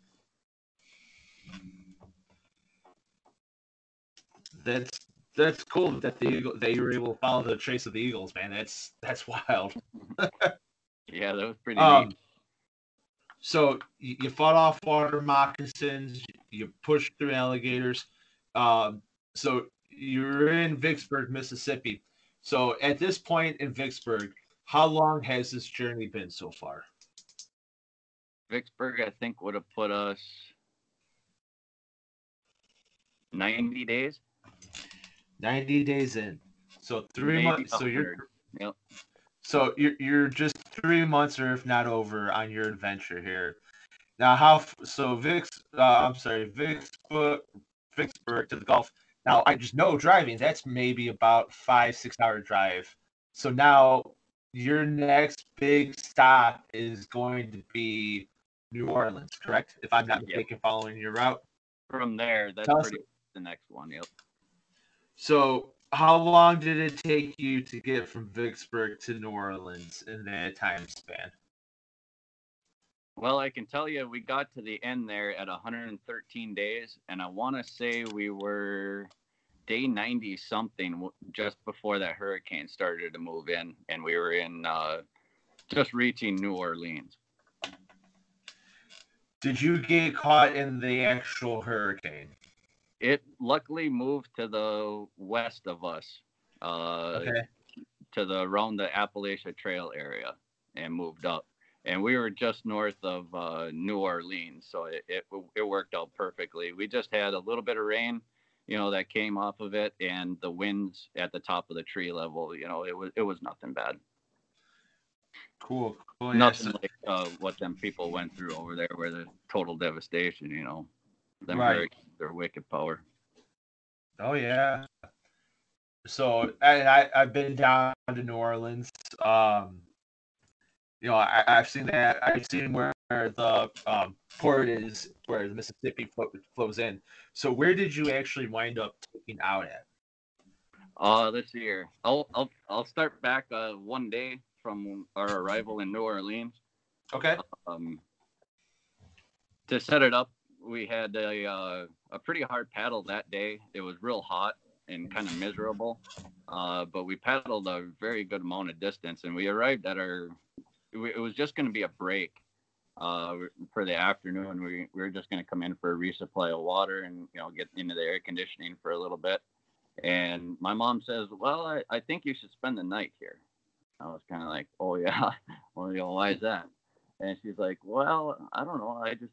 That's that's cool that the Eagle, that you were able to follow the trace of the Eagles, man. That's that's wild. Yeah, that was pretty Um, neat. so you, you fought off water moccasins, you pushed through alligators. Um, so you're in Vicksburg, Mississippi. So at this point in Vicksburg, how long has this journey been so far? Vicksburg, I think, would have put us 90 days. 90 days in. So three maybe months. So you're Yep. so you're you're just three months or if not over on your adventure here. Now how so Vix uh, I'm sorry Vicksburg Vicksburg to the Gulf. Now I just know driving that's maybe about five six hour drive. So now your next big stop is going to be New Orleans, correct? If I'm not Yep. mistaken, following your route. From there, that's pretty the next one. Yep. So, how long did it take you to get from Vicksburg to New Orleans in that time span? Well, I can tell you, we got to the end there at 113 days, and I want to say we were day 90 something just before that hurricane started to move in, and we were in uh, just reaching New Orleans. Did you get caught in the actual hurricane? It luckily moved to the west of us, uh, Okay. to the around the Appalachia Trail area, and moved up. And we were just north of uh, New Orleans, so it, it it worked out perfectly. We just had a little bit of rain, you know, that came off of it, and the winds at the top of the tree level. You know, it was it was nothing bad. Cool. cool. yeah, Nothing so- like uh, what them people went through over there, where the total devastation. You know, them Right. hurricanes, their wicked power. Oh yeah. So and I I've been down to New Orleans. Um, you know I I've seen that I've seen where the um, port is where the Mississippi flows in. So where did you actually wind up taking out at? Uh, see here. I'll I'll I'll start back uh one day from our arrival in New Orleans. Okay. Um, to set it up, we had a uh, a pretty hard paddle that day. It was real hot and kind of miserable, uh, but we paddled a very good amount of distance, and we arrived at our. It was just going to be a break uh, for the afternoon. We, we were just going to come in for a resupply of water and you know get into the air conditioning for a little bit. And my mom says, "Well, I, I think you should spend the night here." I was kind of like, "Oh yeah, well, you know, why is that?" And she's like, "Well, I don't know. I just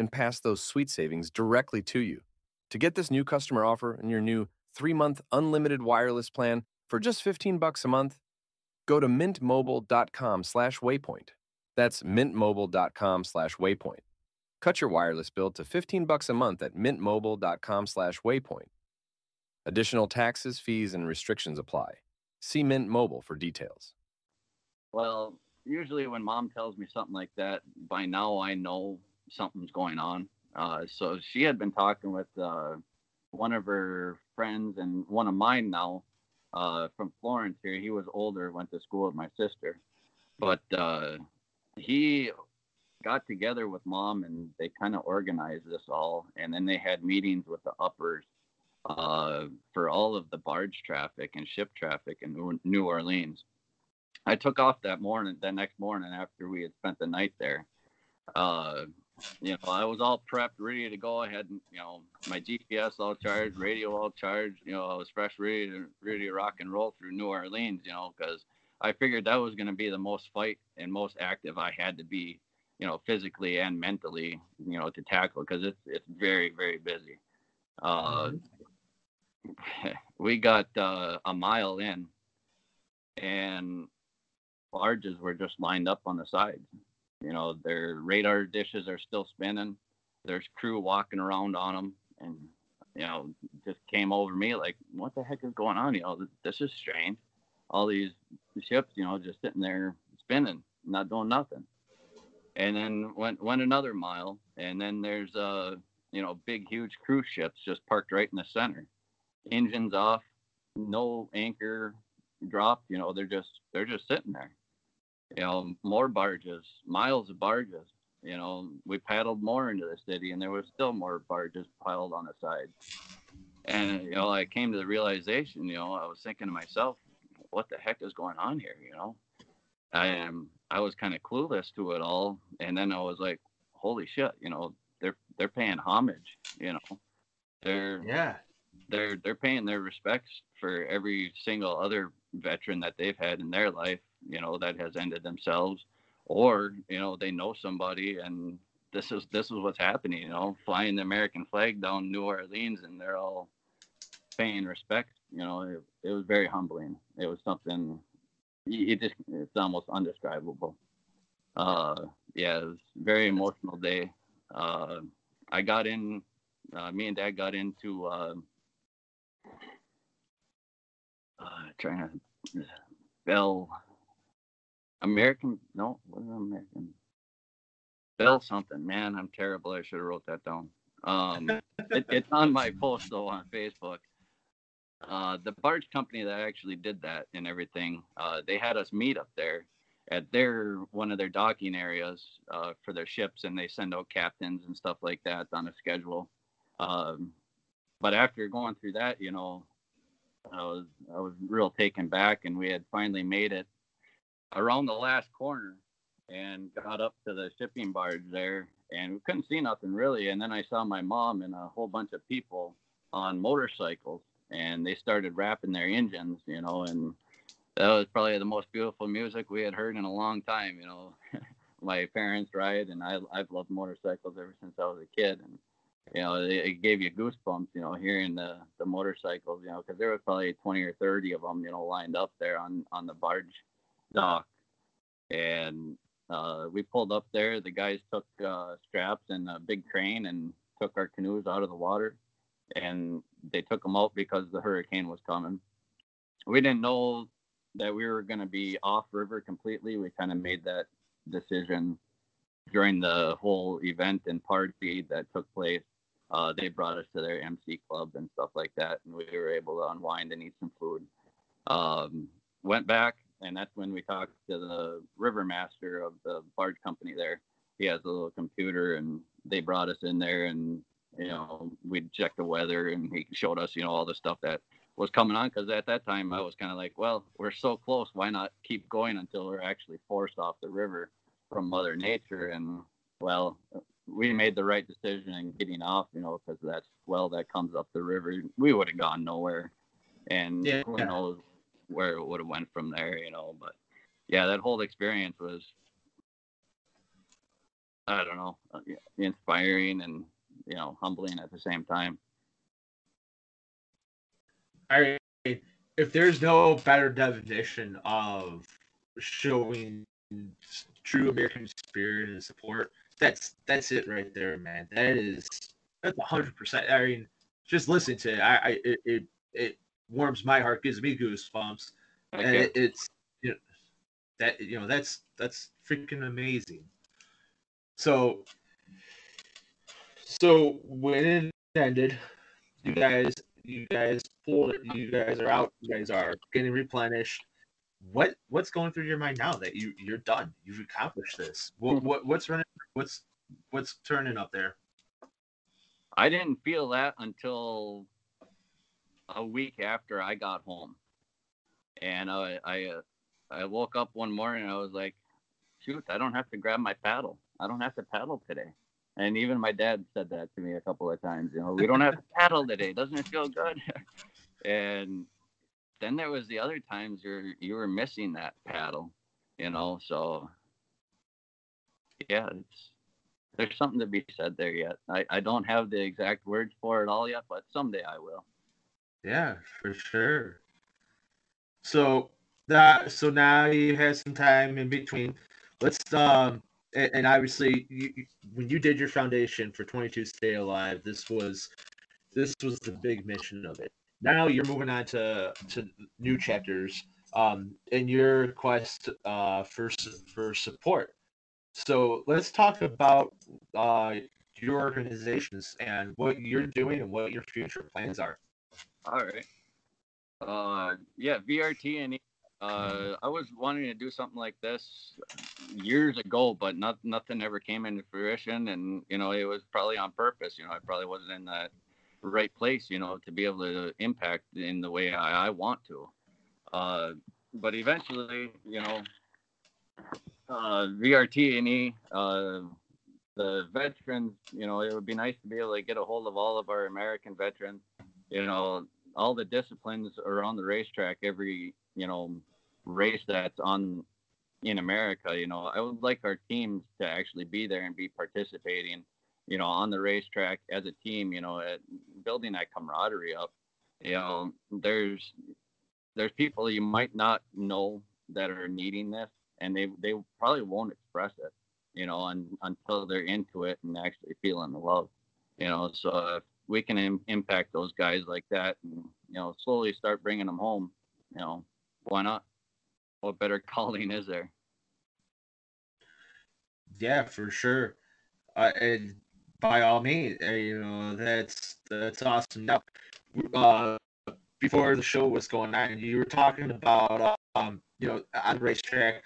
and pass those sweet savings directly to you. To get this new customer offer and your new 3-month unlimited wireless plan for just 15 bucks a month, go to mintmobile.com/waypoint. That's mintmobile.com/waypoint. Cut your wireless bill to 15 bucks a month at mintmobile.com/waypoint. Additional taxes, fees and restrictions apply. See Mint Mobile for details. Well, usually when mom tells me something like that, by now I know something's going on. Uh, so she had been talking with uh, one of her friends and one of mine now uh, from Florence here. He was older, went to school with my sister, but uh, he got together with mom and they kind of organized this all. And then they had meetings with the uppers uh, for all of the barge traffic and ship traffic in New- Orleans. I took off that morning, that next morning after we had spent the night there. You know, I was all prepped, ready to go. I had, you know, my GPS all charged, radio all charged. You know, I was fresh, ready to ready to rock and roll through New Orleans. You know, because I figured that was going to be the most fight and most active I had to be, you know, physically and mentally, you know, to tackle because it's it's very very busy. Uh, we got uh, a mile in, and barges were just lined up on the sides. You know, their radar dishes are still spinning. There's crew walking around on them, and you know, just came over me like, what the heck is going on? You know, this is strange. All these ships, you know, just sitting there spinning, not doing nothing. And then went went another mile, and then there's uh, you know, big huge cruise ships just parked right in the center, engines off, no anchor dropped. You know, they're just they're just sitting there. You know, more barges, miles of barges. You know, we paddled more into the city, and there was still more barges piled on the side. And you know, I came to the realization. You know, I was thinking to myself, what the heck is going on here? You know, I am. I was kind of clueless to it all, and then I was like, holy shit! You know, they're they're paying homage. You know, they're yeah they're they're paying their respects for every single other veteran that they've had in their life, you know, that has ended themselves, or you know they know somebody and this is this is what's happening, you know, flying the American flag down New Orleans and they're all paying respect. You know, it, it was very humbling. It was something. It just it's almost undescribable. Uh, yeah, it was very emotional day. Uh, I got in. Uh, me and Dad got into uh, uh, trying to Bell American no what is American. Bell something man I'm terrible I should have wrote that down. Um it, it's on my post though on Facebook. Uh the barge company that actually did that and everything uh they had us meet up there at their one of their docking areas uh, for their ships and they send out captains and stuff like that on a schedule. Um, but after going through that you know I was I was real taken back, and we had finally made it around the last corner and got up to the shipping barge there, and we couldn't see nothing really. And then I saw my mom and a whole bunch of people on motorcycles, and they started rapping their engines, you know, and that was probably the most beautiful music we had heard in a long time, you know. my parents ride, and I I've loved motorcycles ever since I was a kid, and you know, it, it gave you goosebumps, you know, hearing the the motorcycles, you know, because there was probably 20 or 30 of them, you know, lined up there on on the barge dock, and uh, we pulled up there. The guys took uh, straps and a big crane and took our canoes out of the water, and they took them out because the hurricane was coming. We didn't know that we were going to be off river completely. We kind of made that decision during the whole event and party that took place uh, they brought us to their MC club and stuff like that, and we were able to unwind and eat some food. Um, went back, and that's when we talked to the river master of the barge company there. He has a little computer, and they brought us in there, and you know we checked the weather, and he showed us, you know, all the stuff that was coming on. Because at that time, I was kind of like, well, we're so close, why not keep going until we're actually forced off the river from Mother Nature? And well, we made the right decision in getting off, you know, because that swell that comes up the river, we would have gone nowhere, and yeah. who knows where it would have went from there, you know. But yeah, that whole experience was, I don't know, uh, inspiring and you know humbling at the same time. I if there's no better definition of showing true American spirit and support that's that's it right there, man. That is that's hundred percent. I mean, just listen to it. I, I it, it, it warms my heart, gives me goosebumps, okay. and it, it's you know that you know that's that's freaking amazing. So, so when it ended, you guys you guys pulled it. You guys are out. You guys are getting replenished. What what's going through your mind now that you you're done? You've accomplished this. What, hmm. what what's running what's what's turning up there? I didn't feel that until a week after I got home, and I I, uh, I woke up one morning I was like, shoot, I don't have to grab my paddle. I don't have to paddle today. And even my dad said that to me a couple of times. You know, we don't have to paddle today. Doesn't it feel good? and then there was the other times you you were missing that paddle. You know, so yeah, it's there's something to be said there yet. I, I don't have the exact words for it all yet, but someday I will. Yeah, for sure. So that so now you have some time in between. Let's um and, and obviously you, when you did your foundation for 22 Stay Alive, this was this was the big mission of it. Now you're moving on to to new chapters um, in your quest uh, for for support. So let's talk about uh, your organizations and what you're doing and what your future plans are. All right. Uh, yeah, VRT and uh, I was wanting to do something like this years ago, but not, nothing ever came into fruition. And, you know, it was probably on purpose. You know, I probably wasn't in the right place, you know, to be able to impact in the way I, I want to. Uh, but eventually, you know, uh, VRT and E, uh, the veterans, you know, it would be nice to be able to get a hold of all of our American veterans, you know, all the disciplines are on the racetrack every, you know, race that's on in America. You know, I would like our teams to actually be there and be participating, you know, on the racetrack as a team, you know, at building that camaraderie up. You know, there's there's people you might not know that are needing this and they they probably won't express it, you know, un, until they're into it and actually feeling the love, you know. So if we can Im- impact those guys like that, and you know, slowly start bringing them home, you know, why not? What better calling is there? Yeah, for sure. Uh, and by all means, uh, you know that's that's awesome. Now, uh, before the show was going on, you were talking about um, you know, on the racetrack,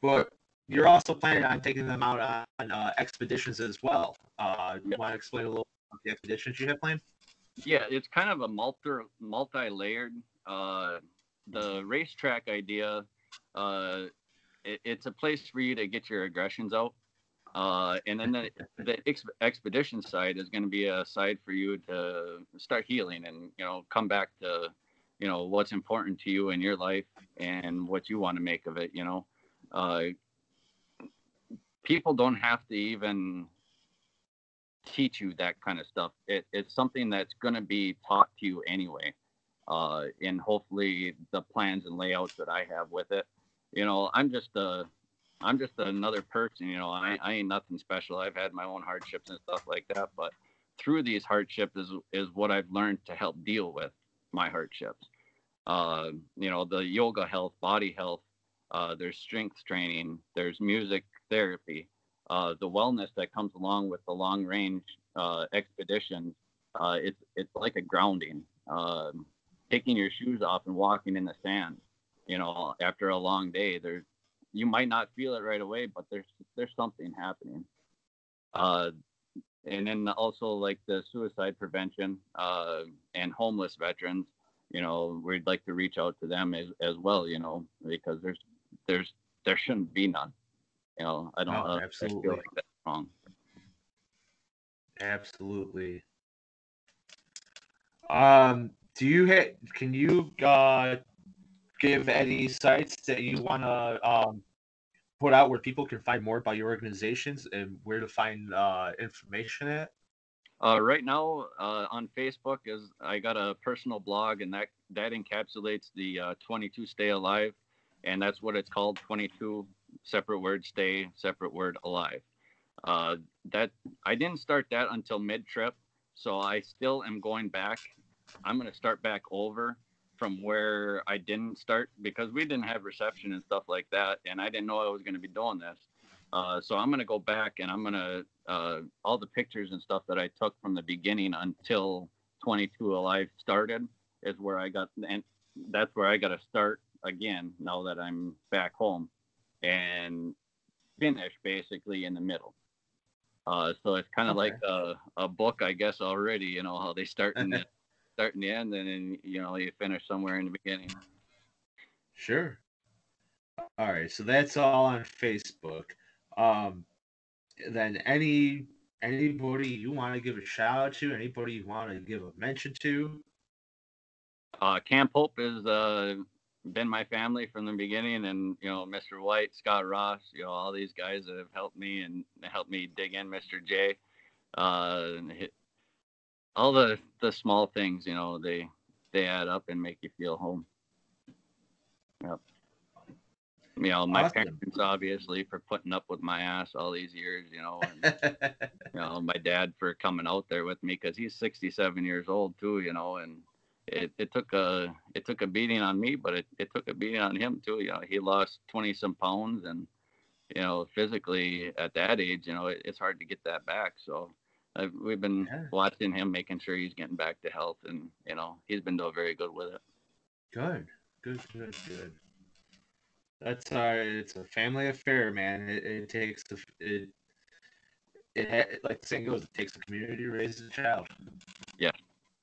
but you're also planning on taking them out on uh, expeditions as well. Uh, you want to explain a little the expeditions you have planned? Yeah, it's kind of a multi multi-layered. Uh, the racetrack idea, uh, it, it's a place for you to get your aggressions out. Uh, and then the, the ex- expedition side is going to be a side for you to start healing and you know come back to you know what's important to you in your life and what you want to make of it you know uh, people don't have to even teach you that kind of stuff it, it's something that's going to be taught to you anyway uh, and hopefully the plans and layouts that i have with it you know i'm just a i'm just another person you know i, I ain't nothing special i've had my own hardships and stuff like that but through these hardships is is what i've learned to help deal with my hardships. Uh, you know, the yoga health, body health, uh, there's strength training, there's music therapy, uh, the wellness that comes along with the long range uh, expeditions. Uh, it's it's like a grounding, um, taking your shoes off and walking in the sand. You know, after a long day, there's you might not feel it right away, but there's there's something happening. Uh, and then also like the suicide prevention uh, and homeless veterans you know we'd like to reach out to them as, as well you know because there's there's there shouldn't be none you know i don't oh, uh, absolutely. I feel like that's wrong absolutely um do you hit can you uh give any sites that you want to um put out where people can find more about your organizations and where to find uh, information at? Uh, right now uh, on Facebook is I got a personal blog and that that encapsulates the uh, 22 Stay Alive, and that's what it's called 22 separate word stay separate word alive. Uh, that I didn't start that until mid trip, so I still am going back. I'm gonna start back over from where I didn't start because we didn't have reception and stuff like that, and I didn't know I was going to be doing this. Uh, so I'm going to go back and I'm going to uh, all the pictures and stuff that I took from the beginning until 22 Alive started is where I got, and that's where I got to start again now that I'm back home and finish basically in the middle. Uh, so it's kind of okay. like a, a book, I guess, already. You know how they start in the start in the end, and then you know you finish somewhere in the beginning. Sure. All right, so that's all on Facebook. Um, then any anybody you want to give a shout out to, anybody you want to give a mention to. Uh, Camp Hope is uh, been my family from the beginning, and you know Mr. White, Scott Ross, you know all these guys that have helped me and helped me dig in. Mr. J, uh, all the the small things, you know, they they add up and make you feel home. Yep. you know, my Awesome. parents obviously for putting up with my ass all these years, you know, and you know, my dad for coming out there with me because he's 67 years old too, you know, and it, it took a it took a beating on me, but it, it took a beating on him too. You know, he lost 20 some pounds, and you know, physically at that age, you know, it, it's hard to get that back. So I've, we've been Yeah. watching him, making sure he's getting back to health, and you know, he's been doing very good with it. Good, good, good, good. That's uh, it's a family affair, man. It, it takes a, it, it like the saying goes, it takes a community to raise a child. Yeah.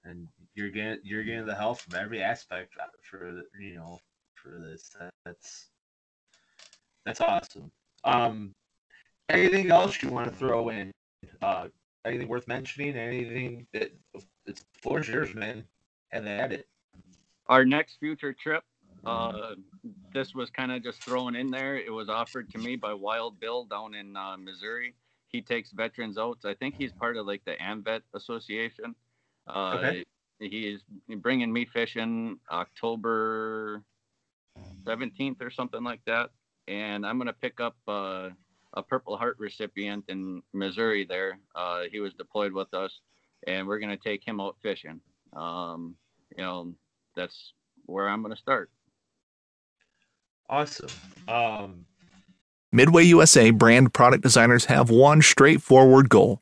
and you're getting you're getting the help from every aspect for the, you know for this. That's that's awesome. Um, anything else you want to throw in? Uh, anything worth mentioning? Anything that it's floor's yours, man. And at it. our next future trip uh this was kind of just thrown in there it was offered to me by wild bill down in uh, missouri he takes veterans out. i think he's part of like the amvet association uh Okay. He's bringing me fishing october 17th or something like that and i'm going to pick up uh a purple heart recipient in missouri there uh he was deployed with us and we're going to take him out fishing um you know that's where I'm going to start. Awesome. Um, Midway USA brand product designers have one straightforward goal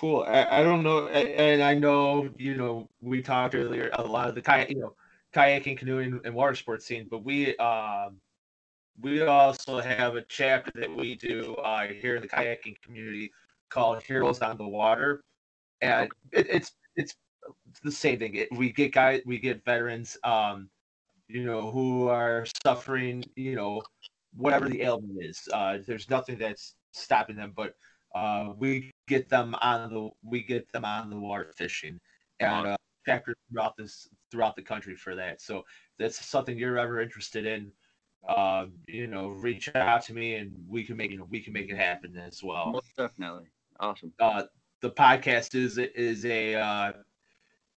cool. I, I don't know, and I know you know we talked earlier a lot of the kayak, you know, kayaking, canoeing, and water sports scene, but we um we also have a chapter that we do uh, here in the kayaking community called Heroes on the Water, and it, it's it's the same thing. It, we get guys, we get veterans, um, you know, who are suffering, you know, whatever the ailment is. Uh, there's nothing that's stopping them, but uh, we get them on the we get them on the water fishing, and uh, chapters throughout this throughout the country for that. So if that's something you're ever interested in. Uh, you know, reach out to me and we can make you know we can make it happen as well. Most definitely. Awesome. Uh, the podcast is is a uh,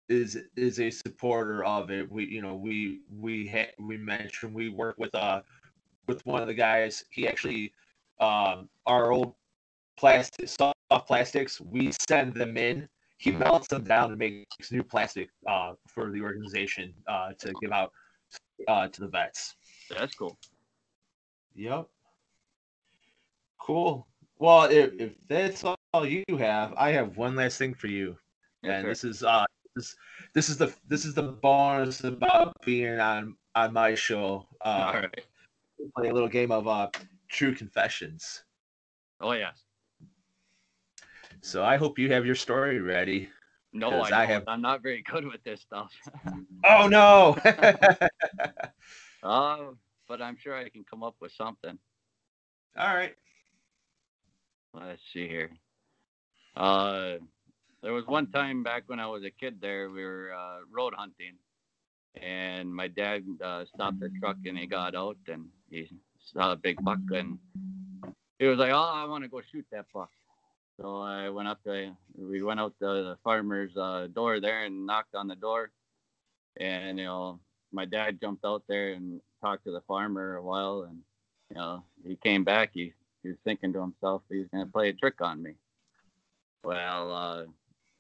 is is a supporter of it. We you know we we ha- we mentioned we work with uh with one of the guys. He actually um our old plastic soft plastics. We send them in. He melts them down and makes new plastic uh for the organization uh to give out uh to the vets. That's cool. Yep. Cool. Well, if, if that's all you have, I have one last thing for you. Yes, and sir. this is uh this this is the this is the bonus about being on on my show. All Uh right. play a little game of uh true confessions. Oh yes. So I hope you have your story ready. No, I, I have- I'm not very good with this stuff. Oh no. uh, but I'm sure I can come up with something. all right. Let's see here. Uh, there was one time back when I was a kid. There, we were uh, road hunting, and my dad uh, stopped the truck and he got out and he saw a big buck and he was like, "Oh, I want to go shoot that buck." So I went up to we went out to the farmer's uh, door there and knocked on the door, and you know my dad jumped out there and talked to the farmer a while and you know he came back he he was thinking to himself he's going to play a trick on me. Well, uh,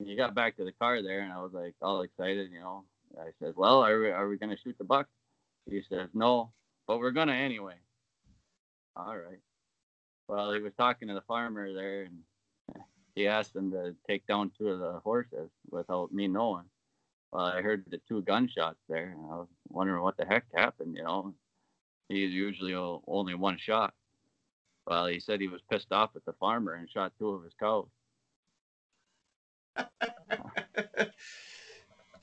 he got back to the car there, and I was like all excited, you know. I said, "Well, are we, are we going to shoot the buck?" He says, "No, but we're going to anyway." All right. Well, he was talking to the farmer there, and he asked him to take down two of the horses without me knowing. Well, I heard the two gunshots there, and I was wondering what the heck happened. You know, he's usually only one shot. Well, he said he was pissed off at the farmer and shot two of his cows.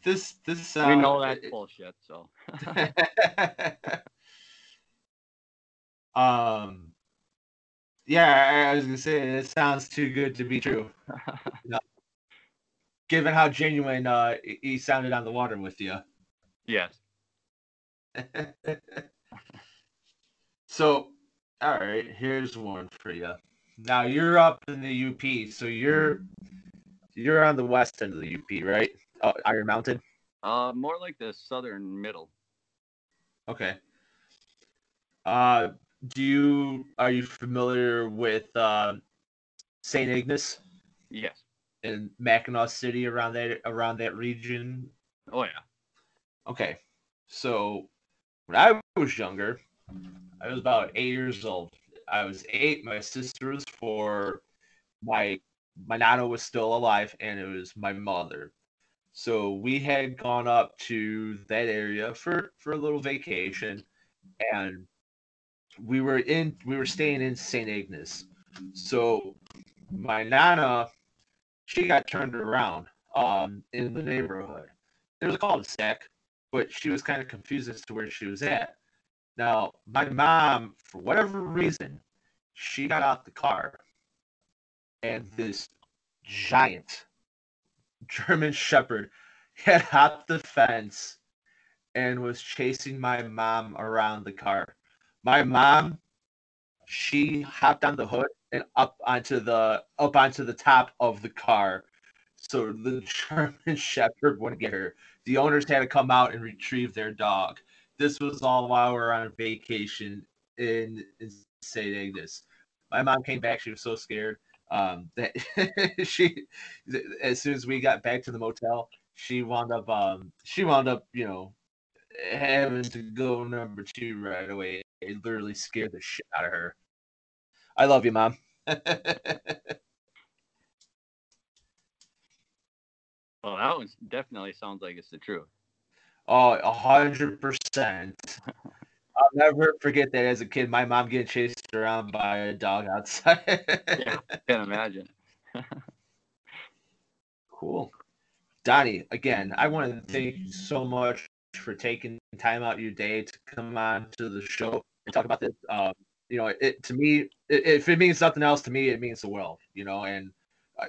this this we uh, know that's it- bullshit. So um Yeah, I was gonna say it sounds too good to be true. No. Given how genuine uh, he sounded on the water with you. yes. so, all right, here's one for you. Now you're up in the UP, so you're you're on the west end of the UP, right? Oh, Iron Mountain. Uh, more like the southern middle. Okay. Uh, do you are you familiar with uh, Saint Ignace Yes. In Mackinaw City around that around that region? Oh yeah. Okay, so when I was younger, I was about eight years old. I was eight. My sister was four. My my nana was still alive, and it was my mother. So we had gone up to that area for for a little vacation, and we were in we were staying in St. Ignace. So my nana, she got turned around um in the neighborhood. There was a cul-de-sac, but she was kind of confused as to where she was at. Now, my mom, for whatever reason, she got out the car, and this giant German Shepherd had hopped the fence and was chasing my mom around the car. My mom, she hopped on the hood and up onto the up onto the top of the car, so the German Shepherd wouldn't get her. The owners had to come out and retrieve their dog. This was all while we were on vacation in, in St. Ignace. My mom came back; she was so scared um, that she, as soon as we got back to the motel, she wound up, um, she wound up, you know, having to go number two right away. It literally scared the shit out of her. I love you, mom. Well, that one definitely sounds like it's the truth. Oh, a hundred percent. I'll never forget that as a kid, my mom getting chased around by a dog outside. Yeah, can't imagine. Cool. Donnie, again, I want to thank you so much for taking time out your day to come on to the show and talk about this. Um, you know, it to me, if it means nothing else to me, it means the world. You know, and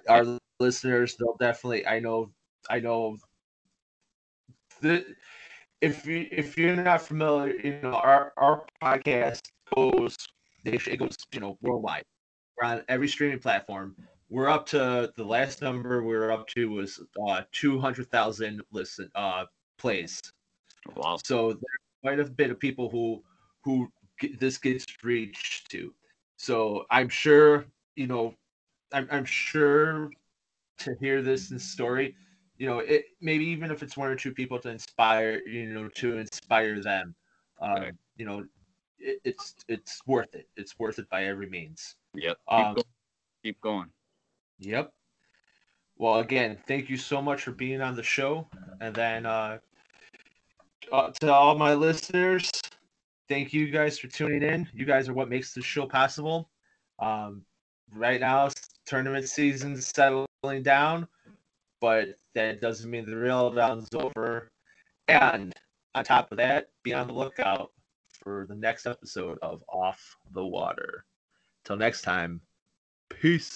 our listeners, they'll definitely. I know. I know. The, if you if you're not familiar, you know our our podcast goes it goes you know worldwide. We're on every streaming platform. We're up to the last number we were up to was uh, two hundred thousand listen uh plays. Wow. So there's quite a bit of people who who this gets reached to. So I'm sure you know, I'm I'm sure to hear this, this story, you know, it maybe even if it's one or two people to inspire, you know, to inspire them, um, Right. you know, it, it's it's worth it. It's worth it by every means. Yep. Keep, Um, go- keep going. Yep. Well, again, thank you so much for being on the show. And then uh, uh, to all my listeners, thank you guys for tuning in. You guys are what makes the show possible. Um, right now, tournament season's settling down, but that doesn't mean the real down's over. And on top of that, be on the lookout for the next episode of Off the Water. Till next time, peace.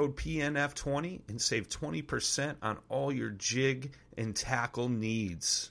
code PNF20 and save 20% on all your jig and tackle needs.